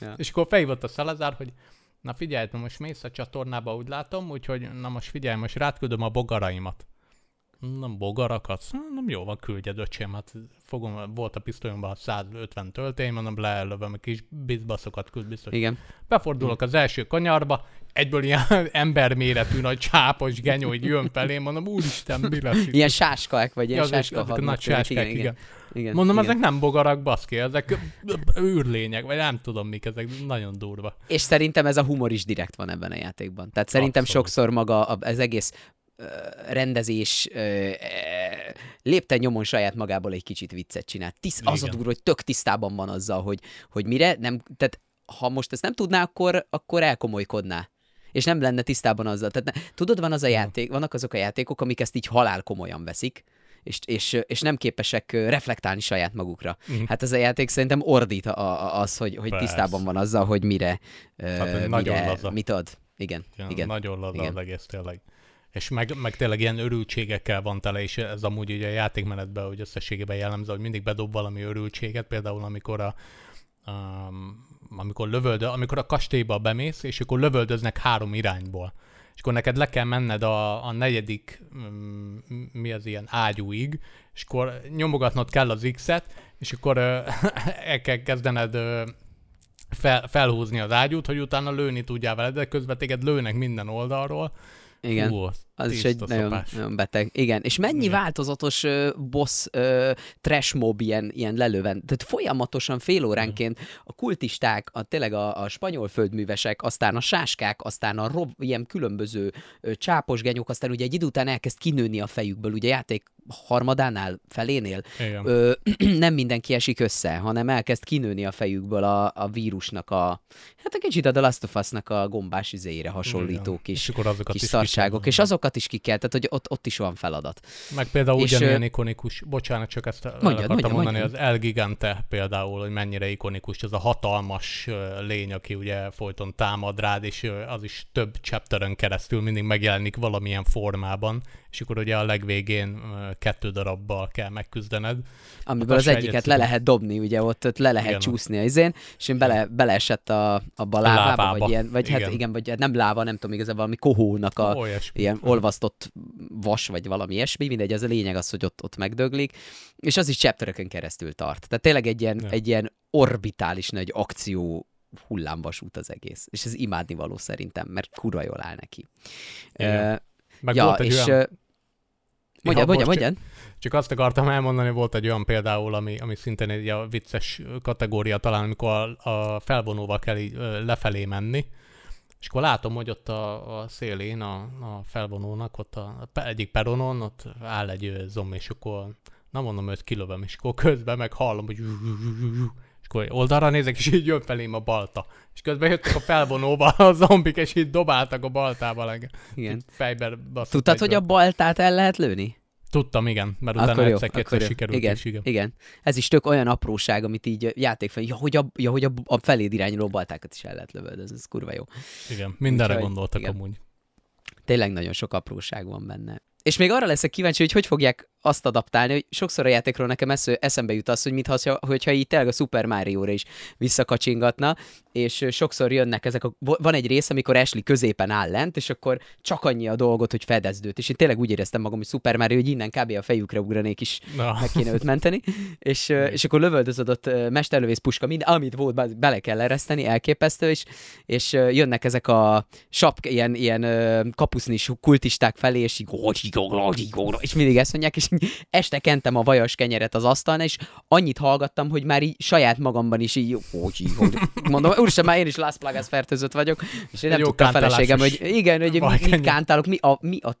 Ja. És akkor felhívott a Salazar, hogy na figyelj, most mész a csatornába, úgy látom, úgyhogy na most figyelj, most rátküldöm a bogaraimat nem bogarakat, nem jó van, küldjed öcsém, hát fogom, volt a pisztolyomban 150 töltény, mondom, leellövöm, a kis bizbaszokat küld biztos. Igen. Befordulok az első kanyarba, egyből ilyen (laughs) emberméretű nagy csápos genyó, így jön felé, mondom, úristen, mi lesz Ilyen sáskák, vagy ilyen ja, sáska Nagy sáskák, igen, igen. igen. igen. Mondom, igen. ezek nem bogarak, baszki, ezek űrlények, vagy nem tudom mik, ezek nagyon durva. És szerintem ez a humor is direkt van ebben a játékban. Tehát szerintem Abszolút. sokszor maga az egész rendezés lépten nyomon saját magából egy kicsit viccet csinál. Tisz, az a durva, hogy tök tisztában van azzal, hogy, hogy mire, nem, tehát ha most ezt nem tudná, akkor, akkor elkomolykodná és nem lenne tisztában azzal. Tehát ne, tudod, van az a játék, vannak azok a játékok, amik ezt így halál komolyan veszik, és, és, és nem képesek reflektálni saját magukra. Uh-huh. Hát ez a játék szerintem ordít a, a, az, hogy, hogy tisztában van azzal, hogy mire, hát, mire nagyon laza. mit ad. Igen, igen, igen. Nagyon laza igen. az egész tényleg és meg, meg tényleg ilyen örültségekkel van tele, és ez amúgy ugye a játékmenetben, hogy összességében jellemző, hogy mindig bedob valami örültséget, például amikor a, um, amikor lövöldö, amikor a kastélyba bemész, és akkor lövöldöznek három irányból. És akkor neked le kell menned a, a negyedik, um, mi az ilyen ágyúig, és akkor nyomogatnod kell az X-et, és akkor uh, (laughs) el kell kezdened uh, fel, felhúzni az ágyút, hogy utána lőni tudjál vele, de közben téged lőnek minden oldalról. Igen. Hú, az is egy nagyon, nagyon beteg. Igen, és mennyi Igen. változatos uh, boss uh, trash mob ilyen, ilyen lelöven. Tehát folyamatosan fél óránként a kultisták, a, tényleg a, a spanyol földművesek, aztán a sáskák, aztán a rob, ilyen különböző uh, csápos genyók, aztán ugye egy idő után elkezd kinőni a fejükből, ugye játék harmadánál, felénél ö, (clears throat) nem mindenki esik össze, hanem elkezd kinőni a fejükből a, a vírusnak a, hát a kicsit a The Last of Us-nak a gombás izéire hasonlító Igen. kis, és kis szarságok, és azokat is ki kell, tehát hogy ott, ott is van feladat. Meg például és, ugyanilyen ikonikus, bocsánat, csak ezt mondjad, akartam mondjad, mondani, mondjad. az El Gigante például, hogy mennyire ikonikus, ez a hatalmas lény, aki ugye folyton támad rád, és az is több chapteren keresztül mindig megjelenik valamilyen formában, és akkor ugye a legvégén kettő darabbal kell megküzdened. Amiből az egyiket egyet... le lehet dobni, ugye ott, ott le lehet igen. csúszni az izén, és én bele, beleesett a, a lávába, lávába, vagy ilyen, vagy hát igen. hát igen, vagy nem láva, nem tudom, igazából valami kohónak a oh, ilyen olvasztott vas, vagy valami ilyesmi, mindegy, az a lényeg az, hogy ott, ott megdöglik, és az is chaptereken keresztül tart. Tehát tényleg egy ilyen, ja. egy ilyen orbitális nagy akció hullámvasút az egész. És ez imádni való szerintem, mert kurva jól áll neki. Uh, Meg ja, és olyan... Mondjad, mondjad, mondjad. Csak azt akartam elmondani, volt egy olyan például, ami, ami szintén egy a vicces kategória talán, amikor a, a felvonóval kell így lefelé menni, és akkor látom, hogy ott a, a szélén a, a felvonónak, ott a, a egyik peronon, ott áll egy zombi, és akkor nem mondom, hogy kilövem, és akkor közben meg hallom, hogy akkor oldalra nézek, és így jön felém a balta. És közben jöttek a felvonóba a zombik, és így dobáltak a baltával. Igen. Fejben Tudtad, hogy a baltát el lehet lőni? Tudtam, igen, mert utána akkor egyszer kétszer sikerült igen, is, igen. igen. Ez is tök olyan apróság, amit így játékfej, ja, hogy a, ja, hogy a, a feléd irányuló baltákat is el lehet lövöldözni, ez kurva jó. Igen, mindenre Úgyhogy, gondoltak igen. amúgy. Tényleg nagyon sok apróság van benne. És még arra leszek kíváncsi, hogy hogy fogják azt adaptálni, hogy sokszor a játékról nekem eszembe jut az, hogy mintha hogyha így tényleg a Super Mario-ra is visszakacsingatna, és sokszor jönnek ezek a... Van egy rész, amikor Ashley középen áll lent, és akkor csak annyi a dolgot, hogy fedezdőt. És én tényleg úgy éreztem magam, hogy Super Mario, hogy innen kb. a fejükre ugranék is, no. meg kéne őt menteni. (laughs) és, és akkor lövöldözött mesterlövész puska, mind, amit volt, bele kell ereszteni, elképesztő, és, és jönnek ezek a sap, ilyen, ilyen kapusznis kultisták felé, és így, és mindig ezt mondják, és (laughs) este kentem a vajas kenyeret az asztalon, és annyit hallgattam, hogy már így saját magamban is így, hogy, hogy mondom, úristen, már én is Las Plagas fertőzött vagyok, és én nem tudtam a feleségem, hogy igen, hogy mi, mit kántálok, mi a, mi a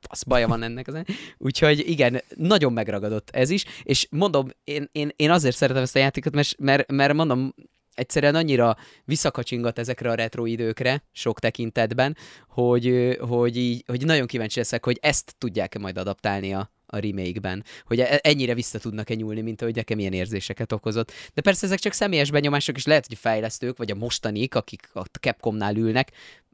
fasz baja van ennek az Úgyhogy igen, nagyon megragadott ez is, és mondom, én, én, én azért szeretem ezt a játékot, mert, mert, mert mondom, egyszerűen annyira visszakacsingat ezekre a retro időkre, sok tekintetben, hogy, hogy, így, hogy nagyon kíváncsi leszek, hogy ezt tudják-e majd adaptálni a, a remake-ben, hogy e, ennyire vissza tudnak-e nyúlni, mint ahogy nekem ilyen érzéseket okozott. De persze ezek csak személyes benyomások, és lehet, hogy fejlesztők, vagy a mostanik, akik a Capcomnál ülnek,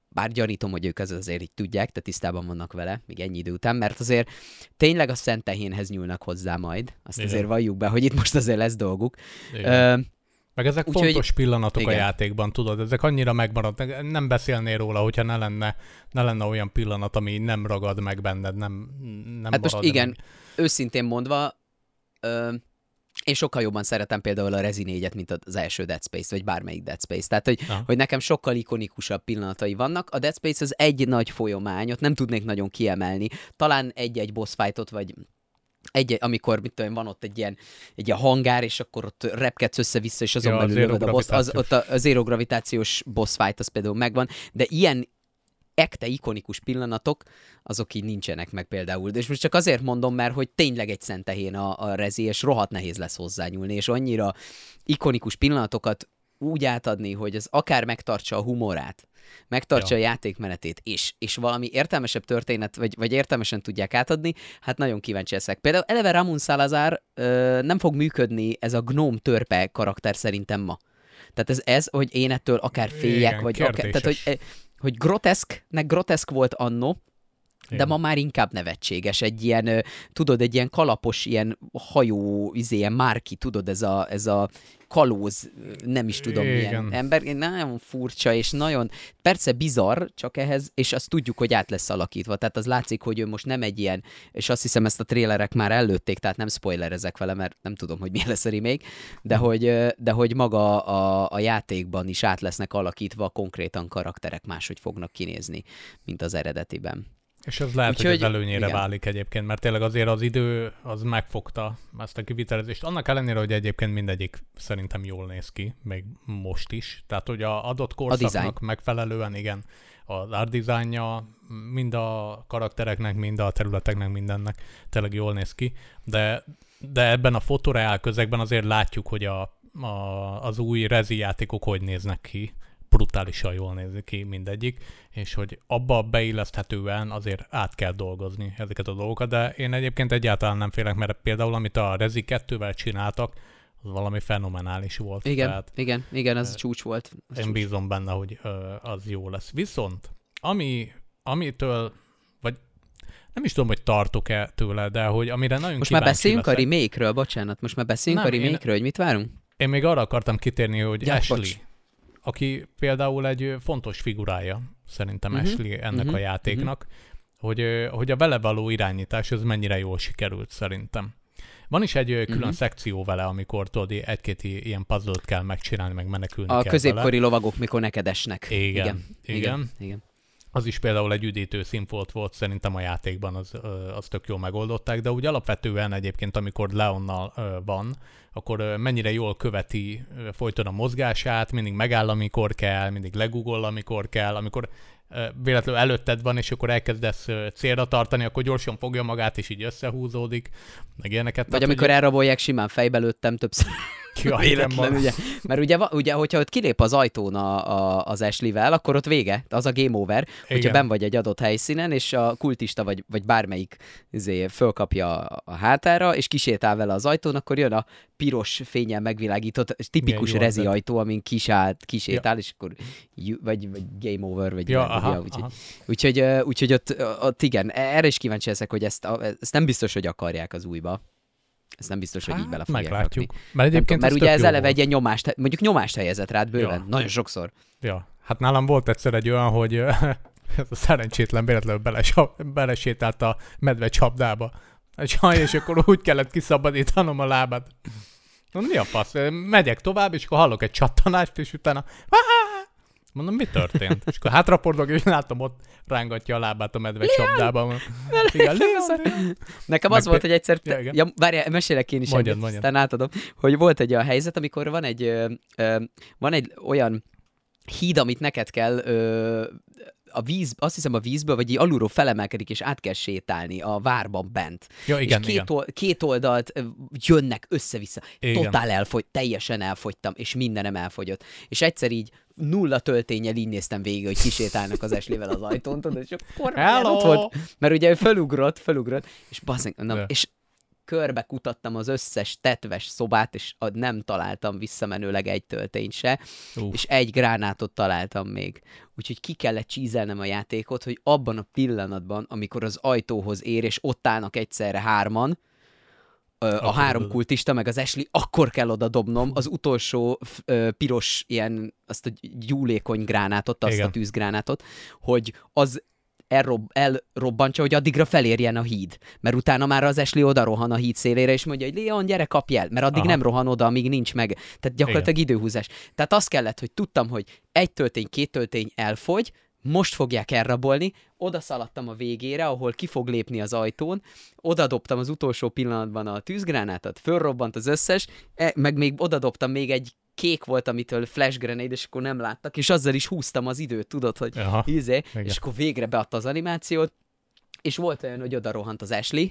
bár gyanítom, hogy ők az azért így tudják, tehát tisztában vannak vele, még ennyi idő után, mert azért tényleg a szent tehénhez nyúlnak hozzá majd, azt Igen. azért valljuk be, hogy itt most azért lesz dolguk. Igen. Meg ezek Úgy, fontos hogy... pillanatok igen. a játékban, tudod, ezek annyira megmaradnak, nem beszélnél róla, hogyha ne lenne, ne lenne olyan pillanat, ami nem ragad meg benned, nem, nem Hát most igen, meg. őszintén mondva, ö, én sokkal jobban szeretem például a Rezi 4 mint az első Dead Space, vagy bármelyik Dead Space. Tehát, hogy, hogy nekem sokkal ikonikusabb pillanatai vannak. A Dead Space az egy nagy folyamányot, nem tudnék nagyon kiemelni. Talán egy-egy boss fightot, vagy egy, amikor, mit tudom, van ott egy ilyen, egy ilyen hangár, és akkor ott repkedsz össze-vissza, és azon ja, belül a boss, az, ott a, a zero gravitációs boss fight az például megvan, de ilyen ekte ikonikus pillanatok, azok így nincsenek meg például. De és most csak azért mondom, mert hogy tényleg egy szentehén a, a rezi, és rohadt nehéz lesz hozzányúlni, és annyira ikonikus pillanatokat úgy átadni, hogy az akár megtartsa a humorát, megtartsa ja. a játékmenetét, és, és valami értelmesebb történet, vagy, vagy értelmesen tudják átadni, hát nagyon kíváncsi leszek. Például eleve Ramon Salazar ö, nem fog működni ez a gnóm törpe karakter szerintem ma. Tehát ez, ez hogy én ettől akár féljek, Igen, vagy akár, tehát hogy, hogy groteszknek groteszk volt annó, de ma már inkább nevetséges. Egy ilyen, tudod, egy ilyen kalapos, ilyen hajó, izé, ilyen márki, tudod, ez a, ez a kalóz, nem is tudom Igen. milyen ember. Nagyon furcsa, és nagyon, persze bizarr, csak ehhez, és azt tudjuk, hogy át lesz alakítva. Tehát az látszik, hogy ő most nem egy ilyen, és azt hiszem ezt a trélerek már előtték, tehát nem spoilerezek vele, mert nem tudom, hogy (laughs) mi lesz a remake, de, hmm. hogy, de hogy maga a, a játékban is át lesznek alakítva, konkrétan karakterek máshogy fognak kinézni, mint az eredetiben. És ez lehet, Úgy, hogy ez előnyére igen. válik egyébként, mert tényleg azért az idő az megfogta ezt a kivitelezést. Annak ellenére, hogy egyébként mindegyik szerintem jól néz ki, még most is. Tehát, hogy a adott korszaknak a megfelelően, igen, az art designja mind a karaktereknek, mind a területeknek, mindennek tényleg jól néz ki, de, de ebben a fotoreál közegben azért látjuk, hogy a, a, az új rezi játékok hogy néznek ki, brutálisan jól néz ki mindegyik, és hogy abba beilleszthetően azért át kell dolgozni ezeket a dolgokat, de én egyébként egyáltalán nem félek, mert például amit a Rezi 2-vel csináltak, az valami fenomenális volt. Igen, tehát, igen, igen, az csúcs volt. Az én csúcs. bízom benne, hogy ö, az jó lesz. Viszont, ami, amitől, vagy nem is tudom, hogy tartok-e tőle, de hogy amire nagyon Most már beszéljünk leszek. a remake-ről, bocsánat, most már beszéljünk nem, a remake-ről, én... hogy mit várunk? Én még arra akartam kitérni, hogy ja, Ashley, bocs aki például egy fontos figurája szerintem uh-huh. Ashley ennek uh-huh. a mhm. játéknak, uh-huh. hogy, hogy a vele való irányítás az mennyire jól sikerült szerintem. Van is egy külön uh-huh. szekció vele, amikor tudod, egy-két ilyen puzzle kell megcsinálni, meg menekülni A kell középkori vele. lovagok, mikor neked esnek. Igen, igen. igen. igen. igen. Az is például egy üdítő színfolt volt szerintem a játékban, az, az tök jól megoldották, de úgy alapvetően egyébként, amikor Leonnal van, akkor mennyire jól követi folyton a mozgását, mindig megáll, amikor kell, mindig legugol, amikor kell, amikor véletlenül előtted van, és akkor elkezdesz célra tartani, akkor gyorsan fogja magát, és így összehúzódik, meg ilyeneket. Vagy tehát, amikor hogy... elrabolják, simán fejbe lőttem többször. Ja, Véletlen, ugye? Mert ugye, ugye, hogyha ott kilép az ajtón a, a, az Ashley-vel, akkor ott vége, az a game over, igen. hogyha ben vagy egy adott helyszínen, és a kultista vagy, vagy bármelyik izé, fölkapja a hátára, és kisétál vele az ajtón, akkor jön a piros fényen megvilágított, tipikus Igen, rezi ajtó, amin kisát, kisétál, ja. és akkor vagy, vagy game over, vagy ja, aha, úgyhogy, aha. úgyhogy, úgyhogy ott, ott igen, erre is kíváncsi leszek, hogy ezt, ezt nem biztos, hogy akarják az újba. Ez nem biztos, hogy hát, így bele fogják meglátjuk. Rakni. Mert, egyébként mert ugye ez eleve egy ilyen nyomást, mondjuk nyomást helyezett rád bőven, ja. nagyon sokszor. Ja, hát nálam volt egyszer egy olyan, hogy (laughs) ez a szerencsétlen véletlenül belesétált a medve csapdába. Haj, és akkor úgy kellett kiszabadítanom a lábát. Mi a fasz? Megyek tovább, és akkor hallok egy csattanást, és utána Mondom, mi történt? És akkor hátrapordok, és látom, ott rángatja a lábát a medve csapdában. Igen, Leon, Nekem az Meg volt, hogy egyszer, te... ja, ja, várjál, mesélek én is mondjad, egyet, aztán átadom, hogy volt egy olyan helyzet, amikor van egy, ö, ö, van egy olyan híd, amit neked kell ö, a víz, azt hiszem a vízből, vagy alulról felemelkedik, és át kell sétálni a várban bent. Ja, igen, és két, igen. Old, két oldalt jönnek össze-vissza. Igen. Totál elfogy, teljesen elfogytam, és mindenem elfogyott. És egyszer így nulla töltényel így néztem végig, hogy kisétálnak az eslével az ajtón, tudod, és akkor ott volt, mert ugye ő fölugrott, fölugrott, és basszink, na, és körbe kutattam az összes tetves szobát, és nem találtam visszamenőleg egy töltényt se, uh. és egy gránátot találtam még. Úgyhogy ki kellett csízelnem a játékot, hogy abban a pillanatban, amikor az ajtóhoz ér, és ott állnak egyszerre hárman, a három kultista, meg az Ashley, akkor kell oda dobnom az utolsó ö, piros ilyen, azt a gyúlékony gránátot, azt Igen. a tűzgránátot, hogy az elrob, elrobbantsa, hogy addigra felérjen a híd. Mert utána már az Esli oda rohan a híd szélére, és mondja, hogy Leon, gyere, kapj el, mert addig Aha. nem rohan oda, amíg nincs meg. Tehát gyakorlatilag Igen. időhúzás. Tehát azt kellett, hogy tudtam, hogy egy töltény, két töltény elfogy, most fogják elrabolni, oda szaladtam a végére, ahol ki fog lépni az ajtón, oda dobtam az utolsó pillanatban a tűzgránátot, fölrobbant az összes, e, meg még oda dobtam még egy kék volt, amitől flash grenade, és akkor nem láttak, és azzal is húztam az időt, tudod, hogy ízé, és akkor végre beadta az animációt, és volt olyan, hogy oda rohant az Ashley,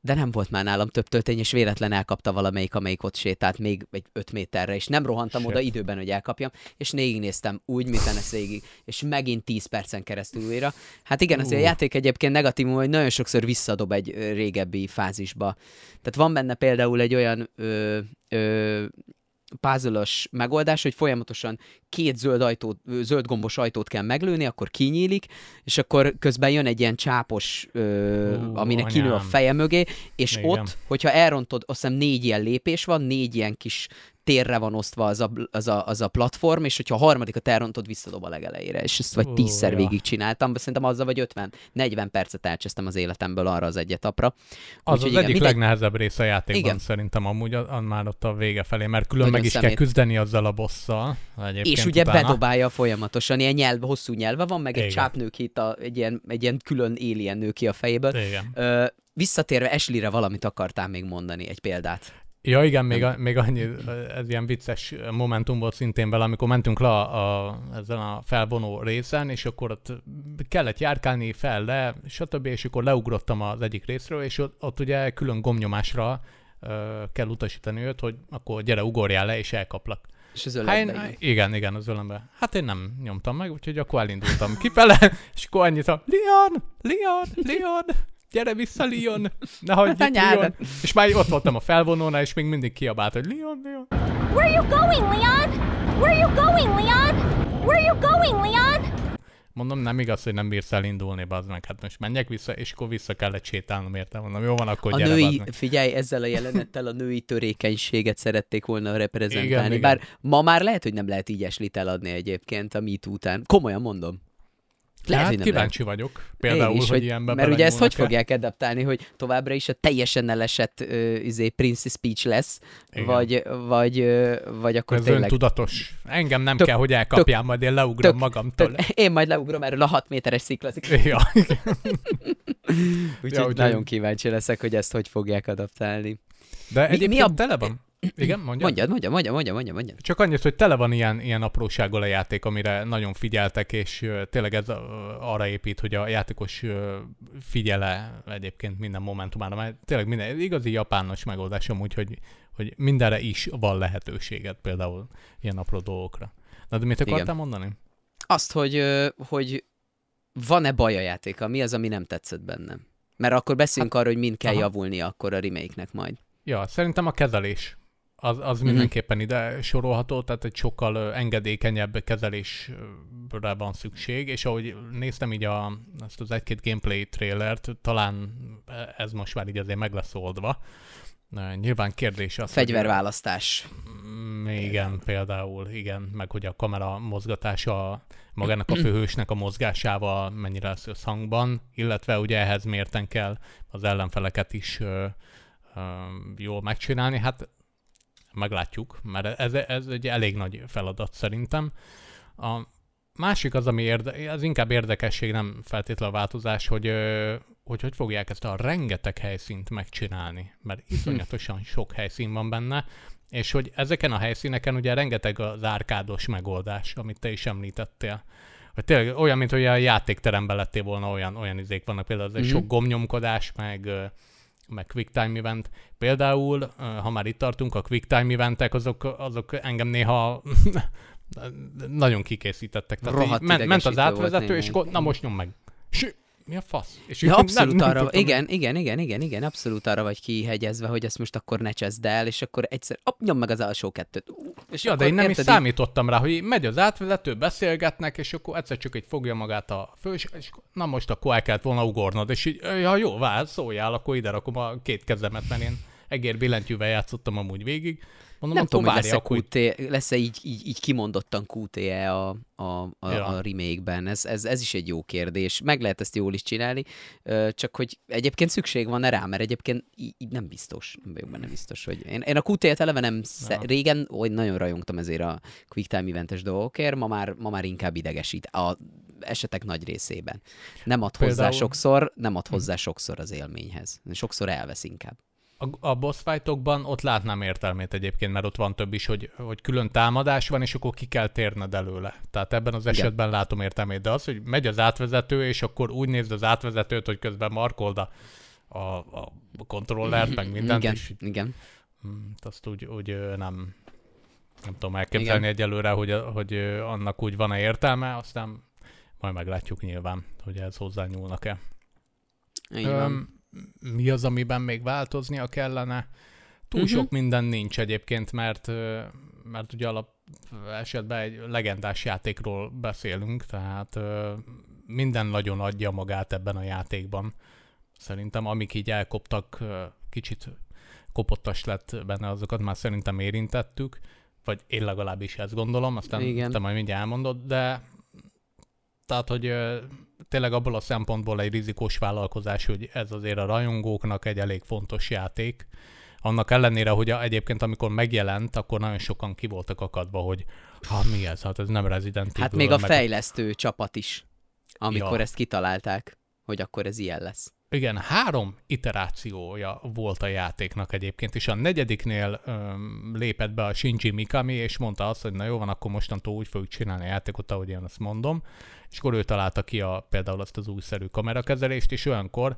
de nem volt már nálam több töltény, és véletlen elkapta valamelyik, amelyik ott sétált még egy öt méterre, és nem rohantam Shit. oda időben, hogy elkapjam, és néztem úgy, mint ez végig, és megint 10 percen keresztül újra. Hát igen, az uh. a játék egyébként negatívum, hogy nagyon sokszor visszadob egy régebbi fázisba. Tehát van benne például egy olyan ö, ö, puzzle megoldás, hogy folyamatosan két zöld, ajtót, zöld gombos ajtót kell meglőni, akkor kinyílik, és akkor közben jön egy ilyen csápos, ö, uh, aminek anyám. kinő a feje mögé, és Igen. ott, hogyha elrontod, azt hiszem négy ilyen lépés van, négy ilyen kis térre van osztva az a, az a, az a platform, és hogyha a harmadikat elrontod, visszadob a legelejére. És ezt vagy tízszer ja. végig csináltam, szerintem azzal vagy 50, 40 percet elcsesztem az életemből arra az egyetapra. Az Úgy, az igen, egyik mindegy... legnehezebb része a játékban igen. szerintem amúgy a, a, már ott a vége felé, mert külön Nagyon meg is szemét. kell küzdeni azzal a bosszal. És ugye utána. bedobálja folyamatosan, ilyen nyelv, hosszú nyelve van, meg igen. egy csáp ki a, egy, ilyen, egy ilyen külön alien nő ki a fejéből. Igen. Ö, visszatérve Ashley-re valamit akartál még mondani, egy példát. Ja igen, még, a, még annyi, ez ilyen vicces momentum volt szintén vele, amikor mentünk le a, a, ezen a felvonó részen, és akkor ott kellett járkálni fel, le, stb., és akkor leugrottam az egyik részről, és ott, ott ugye külön gomnyomásra uh, kell utasítani őt, hogy akkor gyere, ugorjál le, és elkaplak. És az hát én, Igen, igen, az ölembe. Hát én nem nyomtam meg, úgyhogy akkor elindultam kifele, (laughs) és akkor annyit a Leon, Leon, Leon, gyere vissza, Leon, ne hagyj itt, Leon. És már ott voltam a felvonónál, és még mindig kiabált, hogy Leon, Leon. Where are you going, Leon? Where are you going, Leon? Where are you going, Leon? Mondom, nem igaz, hogy nem bírsz elindulni, bazd meg. Hát most menjek vissza, és akkor vissza kellett sétálnom, értem. Mondom, jó van, akkor a gyere, női, Figyelj, ezzel a jelenettel a női törékenységet szerették volna reprezentálni. Igen, Bár igen. ma már lehet, hogy nem lehet így eslit eladni egyébként a MeToo után. Komolyan mondom. Lehet, hát kíváncsi lehet. vagyok. Például, is, hogy, hogy ilyenben Mert ugye ezt hogy fogják adaptálni, hogy továbbra is a teljesen elesett uh, izé, Prince speech lesz, vagy, vagy, uh, vagy akkor Ez tényleg... tudatos. Engem nem tök, kell, hogy elkapjál, tök, majd én leugrom tök, magamtól. Tök, én majd leugrom erről a 6 méteres sziklaszik. (laughs) (laughs) Ja. Úgyhogy ja, nagyon kíváncsi leszek, hogy ezt hogy fogják adaptálni. De mi, egyébként mi a... tele van. Igen, mondja. Mondjad, mondja, mondja, mondja, mondja, mondja. Csak annyit, hogy tele van ilyen, ilyen aprósággal a játék, amire nagyon figyeltek, és tényleg ez arra épít, hogy a játékos figyele egyébként minden momentumára, mert tényleg minden, igazi japános megoldás amúgy, hogy, hogy mindenre is van lehetőséged, például ilyen apró dolgokra. Na, de mit akartál Igen. mondani? Azt, hogy, hogy van-e baj a játéka, mi az, ami nem tetszett bennem? Mert akkor beszéljünk hát, arról, hogy mind kell aha. javulni akkor a remake-nek majd. Ja, szerintem a kezelés az, az mm-hmm. mindenképpen ide sorolható, tehát egy sokkal engedékenyebb kezelésre van szükség, és ahogy néztem így a, ezt az egy-két gameplay trailert, talán ez most már így azért meg lesz oldva. Nyilván kérdés az, Fegyverválasztás. Hogy, igen, például, igen, meg hogy a kamera mozgatása magának a főhősnek a mozgásával mennyire lesz összhangban, illetve ugye ehhez mérten kell az ellenfeleket is jól megcsinálni. Hát meglátjuk, mert ez, ez egy elég nagy feladat szerintem. A másik az, ami érde, ez inkább érdekesség, nem feltétlenül a változás, hogy, hogy hogy fogják ezt a rengeteg helyszínt megcsinálni, mert (laughs) iszonyatosan sok helyszín van benne, és hogy ezeken a helyszíneken ugye rengeteg az árkádos megoldás, amit te is említettél. Hogy tényleg olyan, mint hogy a játékteremben lettél volna olyan, olyan izék vannak, például az mm-hmm. sok gomnyomkodás, meg meg quick time event. Például, ha már itt tartunk, a quick time eventek, azok, azok engem néha (laughs) nagyon kikészítettek. Tehát ment, ment az átvezető, és akkor, na most nyom meg. S mi a fasz? És ja, abszolút nem, arra, nem igen, igen, igen, igen, igen, abszolút arra vagy kihegyezve, hogy ezt most akkor ne cseszd el, és akkor egyszer, op, nyom meg az alsó kettőt. És ja, de én nem is számítottam rá, hogy megy az átvezető, beszélgetnek, és akkor egyszer csak egy fogja magát a fő, és na most akkor el kellett volna ugornod, és így, ja jó, vár, szóljál, akkor ide rakom a két kezemet, mert én egér billentyűvel játszottam amúgy végig, Mondom, nem tudom, hogy lesz-e, akkor... QT, lesz-e így, így, így kimondottan QTE a, a, a, ja. a remake-ben. Ez, ez, ez is egy jó kérdés. Meg lehet ezt jól is csinálni, csak hogy egyébként szükség van rá, mert egyébként így, nem biztos, nem vagyok benne biztos, hogy én, én a QT-et eleve nem, sze... régen hogy nagyon rajongtam ezért a quick time eventes dolgokért, ma már, ma már inkább idegesít a esetek nagy részében. Nem ad Például... hozzá sokszor, nem ad hozzá sokszor az élményhez. Sokszor elvesz inkább. A, a boss fightokban ott látnám értelmét egyébként, mert ott van több is, hogy, hogy külön támadás van, és akkor ki kell térned előle. Tehát ebben az esetben Igen. látom értelmét. De az, hogy megy az átvezető, és akkor úgy nézd az átvezetőt, hogy közben markold a, a, a kontrollert, meg mindent. Igen, és, Igen. Hmm, azt úgy, úgy nem, nem tudom elképzelni Igen. egyelőre, hogy, hogy annak úgy van-e értelme, aztán majd meglátjuk nyilván, hogy ez hozzányúlnak-e. Igen mi az, amiben még változnia kellene. Túl uh-huh. sok minden nincs egyébként, mert mert ugye alap esetben egy legendás játékról beszélünk, tehát minden nagyon adja magát ebben a játékban. Szerintem amik így elkoptak, kicsit kopottas lett benne, azokat már szerintem érintettük, vagy én legalábbis ezt gondolom, aztán Igen. te majd mindjárt elmondod, de tehát, hogy tényleg abból a szempontból egy rizikós vállalkozás, hogy ez azért a rajongóknak egy elég fontos játék. Annak ellenére, hogy egyébként amikor megjelent, akkor nagyon sokan ki voltak akadva, hogy ha mi ez, hát ez nem Resident Hát még a meg... fejlesztő csapat is, amikor ja. ezt kitalálták, hogy akkor ez ilyen lesz. Igen, három iterációja volt a játéknak egyébként, és a negyediknél öm, lépett be a Shinji Mikami, és mondta azt, hogy na jó van, akkor mostantól úgy fogjuk csinálni a játékot, ahogy én azt mondom. És akkor ő találta ki a, például azt az újszerű kamerakezelést, és olyankor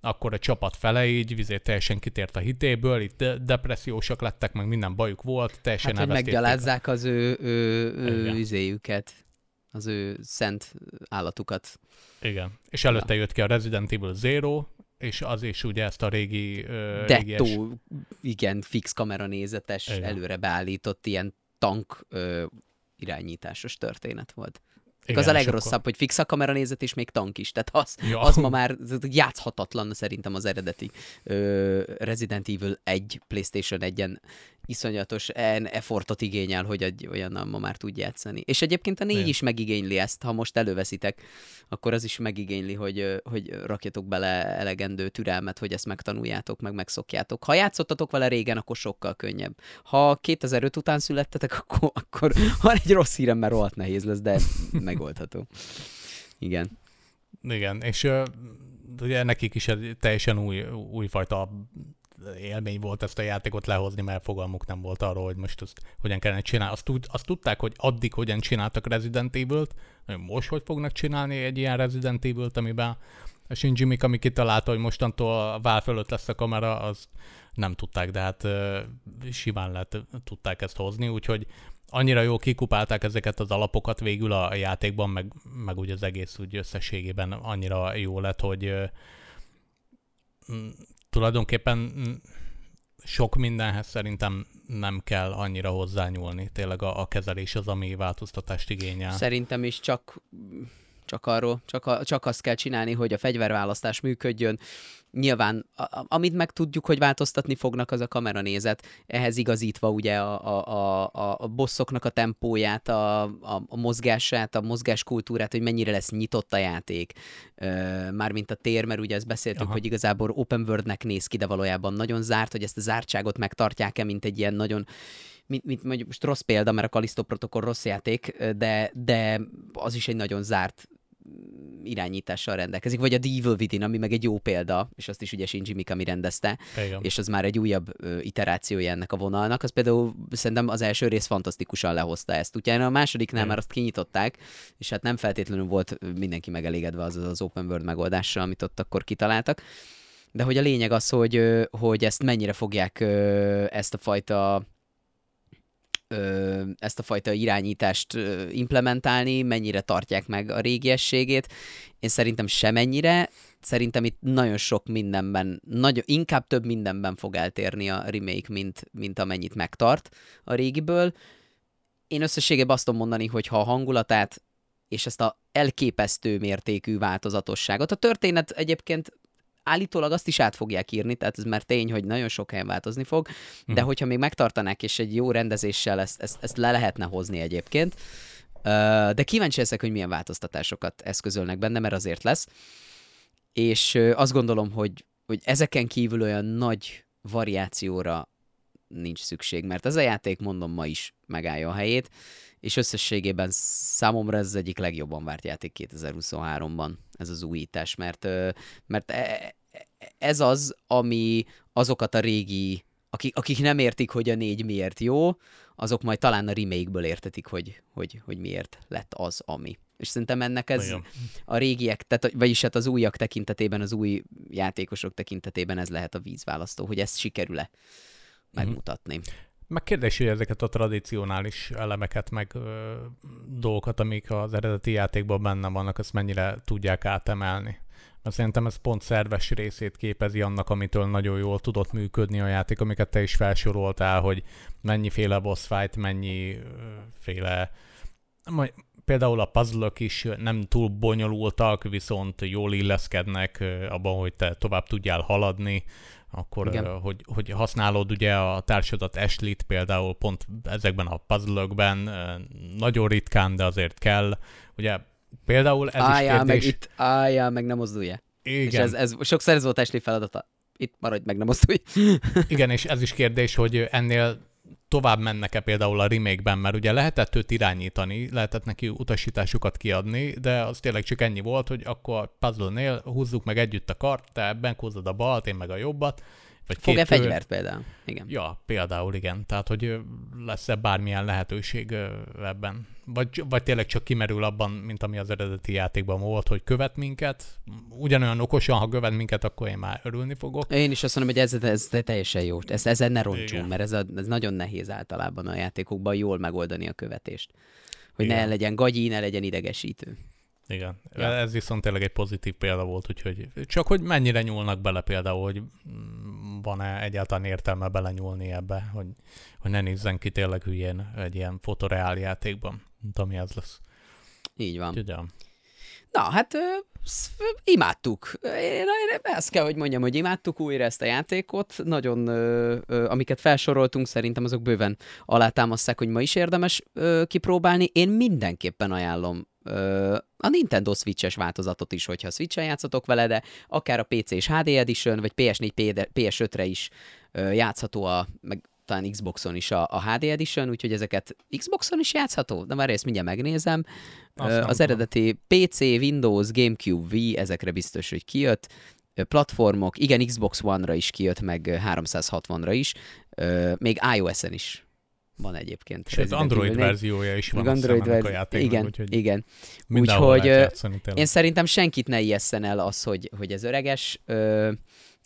akkor a csapat fele így vizé teljesen kitért a hitéből, itt de- depressziósak lettek, meg minden bajuk volt, teljesen Hát, hogy meggyalázzák az ő, ő, ő üzéjüket, az ő szent állatukat. Igen. És előtte ja. jött ki a Resident Evil Zero, és az is ugye ezt a régi... Uh, Detto, régies... igen, fix kameranézetes, igen. előre beállított ilyen tank uh, irányításos történet volt. Igen, az a legrosszabb, akkor... hogy fix a kameranézet és még tank is. Tehát az, ja. az ma már játszhatatlan szerintem az eredeti uh, Resident Evil 1 PlayStation 1-en iszonyatos effortot igényel, hogy egy olyan ma már tud játszani. És egyébként a négy Igen. is megigényli ezt, ha most előveszitek, akkor az is megigényli, hogy, hogy rakjatok bele elegendő türelmet, hogy ezt megtanuljátok, meg megszokjátok. Ha játszottatok vele régen, akkor sokkal könnyebb. Ha 2005 után születtetek, (laughs) akkor, akkor van egy rossz hírem, mert rohadt nehéz lesz, de megoldható. Igen. Igen, és ugye nekik is egy teljesen új, újfajta élmény volt ezt a játékot lehozni, mert fogalmuk nem volt arról, hogy most azt hogyan kellene csinálni. Azt, tud, azt tudták, hogy addig hogyan csináltak Resident Evil-t, most hogy fognak csinálni egy ilyen Resident Evil-t, amiben a Shinji Mikami kitalálta, hogy mostantól a vál fölött lesz a kamera, az nem tudták, de hát simán lehet, tudták ezt hozni, úgyhogy annyira jó kikupálták ezeket az alapokat végül a játékban, meg, meg úgy az egész úgy összességében annyira jó lett, hogy tulajdonképpen sok mindenhez szerintem nem kell annyira hozzányúlni. Tényleg a, a kezelés az, ami változtatást igényel. Szerintem is csak csak arról, csak, a, csak azt kell csinálni, hogy a fegyverválasztás működjön, Nyilván, a, amit meg tudjuk, hogy változtatni fognak, az a kameranézet. Ehhez igazítva ugye a, a, a, a bosszoknak a tempóját, a, a, a mozgását, a mozgáskultúrát, hogy mennyire lesz nyitott a játék. Mármint a tér, mert ugye ezt beszéltük, Aha. hogy igazából open worldnek néz ki, de valójában nagyon zárt, hogy ezt a zártságot megtartják-e, mint egy ilyen nagyon mint, mint mondjuk most rossz példa, mert a Callisto protokoll rossz játék, de, de az is egy nagyon zárt irányítással rendelkezik, vagy a The Evil Within, ami meg egy jó példa, és azt is ugye Shinji Mikami rendezte, Igen. és az már egy újabb ö, iterációja ennek a vonalnak, az például szerintem az első rész fantasztikusan lehozta ezt. Ugye a másodiknál Igen. már azt kinyitották, és hát nem feltétlenül volt mindenki megelégedve az az open world megoldással, amit ott akkor kitaláltak. De hogy a lényeg az, hogy, hogy ezt mennyire fogják ezt a fajta ezt a fajta irányítást implementálni, mennyire tartják meg a régiességét. Én szerintem semennyire, szerintem itt nagyon sok mindenben, nagyon, inkább több mindenben fog eltérni a remake, mint, mint amennyit megtart a régiből. Én összességében azt tudom mondani, hogy ha a hangulatát és ezt a elképesztő mértékű változatosságot. A történet egyébként állítólag azt is át fogják írni, tehát ez már tény, hogy nagyon sok helyen változni fog, de uh hogyha még megtartanák, és egy jó rendezéssel ezt, ezt, ezt le lehetne hozni egyébként, de kíváncsi leszek, hogy milyen változtatásokat eszközölnek benne, mert azért lesz. És azt gondolom, hogy, hogy ezeken kívül olyan nagy variációra nincs szükség, mert ez a játék, mondom, ma is megállja a helyét, és összességében számomra ez az egyik legjobban várt játék 2023-ban, ez az újítás, mert, mert e, e, ez az, ami azokat a régi, akik, akik nem értik, hogy a négy miért jó, azok majd talán a remake-ből értetik, hogy, hogy, hogy miért lett az, ami. És szerintem ennek ez a régiek, tehát, vagyis hát az újak tekintetében, az új játékosok tekintetében ez lehet a vízválasztó, hogy ezt sikerül-e mhm. megmutatni. Meg kérdés, hogy ezeket a tradicionális elemeket, meg ö, dolgokat, amik az eredeti játékban benne vannak, azt mennyire tudják átemelni. Mert szerintem ez pont szerves részét képezi annak, amitől nagyon jól tudott működni a játék, amiket te is felsoroltál, hogy mennyiféle boss fight, mennyiféle például a puzzle is nem túl bonyolultak, viszont jól illeszkednek abban, hogy te tovább tudjál haladni, akkor Igen. hogy, hogy használod ugye a társadat Ashley-t például pont ezekben a puzzle nagyon ritkán, de azért kell. Ugye például ez álljál is kérdés... meg itt, álljál meg nem mozdulja. Igen. És ez, ez, sokszor ez volt Ashley feladata. Itt maradj meg, nem mozdulj. Igen, és ez is kérdés, hogy ennél tovább mennek-e például a remake-ben, mert ugye lehetett őt irányítani, lehetett neki utasításokat kiadni, de az tényleg csak ennyi volt, hogy akkor puzzle-nél húzzuk meg együtt a kart, te ebben húzod a balt, én meg a jobbat, vagy Fog-e fegyvert például? Igen. Ja, például igen. Tehát, hogy lesz-e bármilyen lehetőség ebben? Vagy, vagy tényleg csak kimerül abban, mint ami az eredeti játékban volt, hogy követ minket. Ugyanolyan okosan, ha követ minket, akkor én már örülni fogok. Én is azt mondom, hogy ez, ez, teljesen jó. Ez, ezen ne roncsunk, mert ez, a, ez nagyon nehéz általában a játékokban jól megoldani a követést. Hogy igen. ne legyen gagyi, ne legyen idegesítő. Igen, ja. ez viszont tényleg egy pozitív példa volt, úgyhogy csak hogy mennyire nyúlnak bele például, hogy van-e egyáltalán értelme belenyúlni ebbe, hogy, hogy ne nézzen ki tényleg hülyén egy ilyen fotoreál játékban, mint ami ez lesz. Így van. Tudom. Na, hát ö, imádtuk. Én, én ezt kell, hogy mondjam, hogy imádtuk újra ezt a játékot. Nagyon, ö, ö, amiket felsoroltunk, szerintem azok bőven alátámasztják, hogy ma is érdemes ö, kipróbálni. Én mindenképpen ajánlom a Nintendo Switch-es változatot is, hogyha Switch-en játszatok vele, de akár a PC és HD Edition, vagy PS4, PS5-re is játszható a, meg talán Xboxon is a, a HD Edition, úgyhogy ezeket Xboxon is játszható? De már ezt mindjárt megnézem. Azt az eredeti PC, Windows, Gamecube, Wii, ezekre biztos, hogy kijött. Platformok, igen, Xbox One-ra is kijött, meg 360-ra is, még iOS-en is van egyébként. Az Android Evil verziója is van Android verzi- a játéknak, Igen, úgyhogy igen. Úgyhogy én szerintem senkit ne ijesszen el az, hogy, hogy ez öreges. Ö,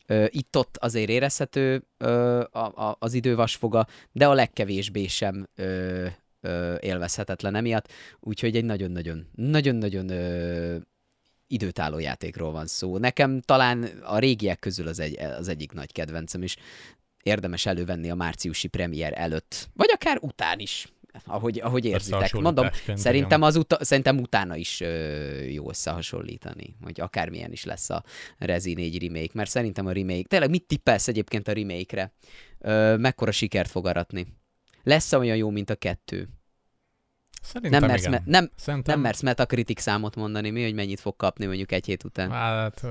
ö, itt-ott azért érezhető ö, a, a, az idővasfoga, de a legkevésbé sem ö, ö, élvezhetetlen emiatt. Úgyhogy egy nagyon-nagyon, nagyon-nagyon ö, időtálló játékról van szó. Nekem talán a régiek közül az, egy, az egyik nagy kedvencem, és érdemes elővenni a márciusi premier előtt, vagy akár után is, ahogy, ahogy érzitek. Mondom, szerintem, az uta, szerintem utána is ö, jó összehasonlítani, hogy akármilyen is lesz a Rezi 4 remake, mert szerintem a remake, tényleg mit tippelsz egyébként a remake-re? Ö, mekkora sikert fog aratni? lesz olyan jó, mint a kettő? Szerintem nem mersz, igen. Me- nem, Szerintem... nem mersz Metacritic számot mondani, mi, hogy mennyit fog kapni mondjuk egy hét után? Hát,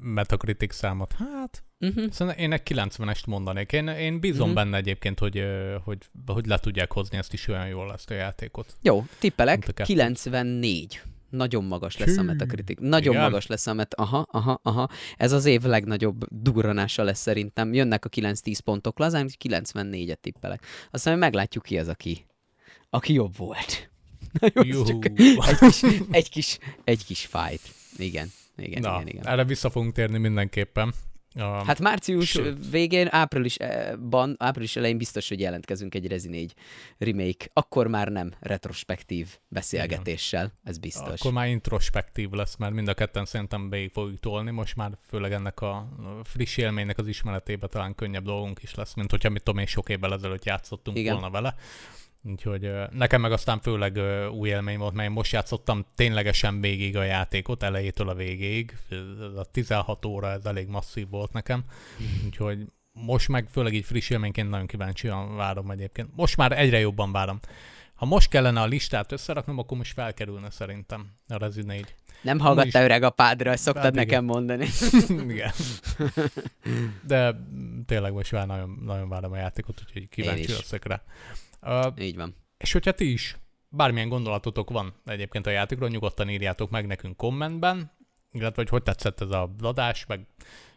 Metacritic számot. Hát, uh-huh. szerintem én egy 90-est mondanék. Én, én bízom uh-huh. benne egyébként, hogy, hogy, hogy le tudják hozni ezt is olyan jól ezt a játékot. Jó, tippelek, 94. Nagyon magas lesz a Metacritic. Nagyon Igen? magas lesz a met... Aha, aha, aha. Ez az év legnagyobb durranása lesz szerintem. Jönnek a 9-10 pontok lazán, 94-et tippelek. Aztán meglátjuk ki az, aki, aki jobb volt. (laughs) Na jó, csak egy kis, egy, kis, egy kis fight. Igen igen, Na, igen, igen. Erre vissza fogunk térni mindenképpen. A... Hát március Sőt. végén, áprilisban, április elején biztos, hogy jelentkezünk egy Rezi 4 remake. Akkor már nem retrospektív beszélgetéssel, Igen. ez biztos. Akkor már introspektív lesz, mert mind a ketten szerintem végig fogjuk tolni. Most már főleg ennek a friss élménynek az ismeretében talán könnyebb dolgunk is lesz, mint hogyha mit tudom én sok évvel ezelőtt játszottunk Igen. volna vele. Úgyhogy nekem meg aztán főleg új élmény volt, mert én most játszottam ténylegesen végig a játékot, elejétől a végéig. Ez a 16 óra, ez elég masszív volt nekem. Úgyhogy most meg főleg így friss élményként nagyon kíváncsian várom egyébként. Most már egyre jobban várom. Ha most kellene a listát összeraknom, akkor most felkerülne szerintem a Rezi 4. Nem hallgatta öreg a pádra, ezt szoktad hát nekem mondani. (laughs) igen. (laughs) De tényleg most már nagyon, nagyon várom a játékot, úgyhogy kíváncsi leszek rá. Uh, Így van. És hogyha ti is bármilyen gondolatotok van egyébként a játékról, nyugodtan írjátok meg nekünk kommentben, illetve hogy hogy tetszett ez a adás, meg,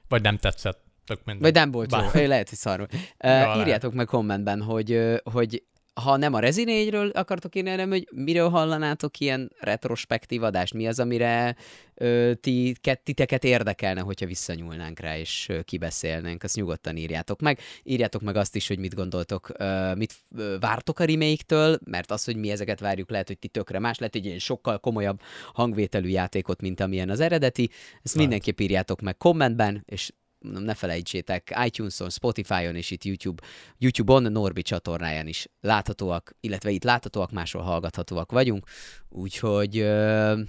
vagy nem tetszett, tök minden. Vagy nem volt jó, lehet, hogy szarul. Uh, ja, írjátok lehet. meg kommentben, hogy, hogy ha nem a Rezi 4-ről akartok írni, hanem hogy miről hallanátok ilyen retrospektív adást, mi az, amire ö, ti, titeket érdekelne, hogyha visszanyúlnánk rá, és ö, kibeszélnénk, azt nyugodtan írjátok meg. Írjátok meg azt is, hogy mit gondoltok, ö, mit ö, vártok a remake-től, mert az, hogy mi ezeket várjuk, lehet, hogy ti tökre más, lehet, hogy egy sokkal komolyabb hangvételű játékot, mint amilyen az eredeti. Ezt Vált. mindenképp írjátok meg kommentben, és ne felejtsétek, iTunes-on, Spotify-on és itt YouTube, YouTube-on, Norbi csatornáján is láthatóak, illetve itt láthatóak, máshol hallgathatóak vagyunk, úgyhogy ö,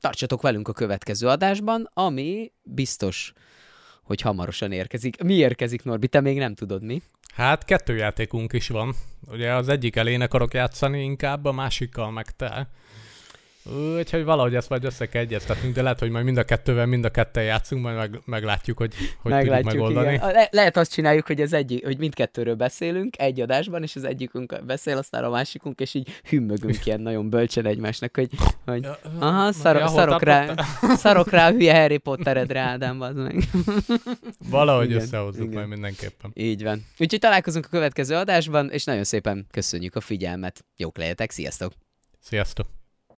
tartsatok velünk a következő adásban, ami biztos, hogy hamarosan érkezik. Mi érkezik, Norbi? Te még nem tudod, mi? Hát kettő játékunk is van. Ugye az egyik elén akarok játszani inkább, a másikkal meg te. Úgyhogy valahogy ezt majd össze kell egyeztetnünk, de lehet, hogy majd mind a kettővel, mind a ketten játszunk, majd meg, meglátjuk, hogy hogy meglátjuk, tudjuk megoldani. Igen. Le- lehet azt csináljuk, hogy az egyik, hogy mindkettőről beszélünk egy adásban, és az egyikünk beszél, aztán a másikunk, és így hümmögünk ilyen nagyon bölcsen egymásnak, hogy, hogy aha, szar- ja, szarok, rá, szarok rá a hülye Harry Potteredre, Ádám, az meg. Valahogy igen, összehozzuk igen. majd mindenképpen. Így van. Úgyhogy találkozunk a következő adásban, és nagyon szépen köszönjük a figyelmet. Jók lehetek, sziasztok! Sziasztok!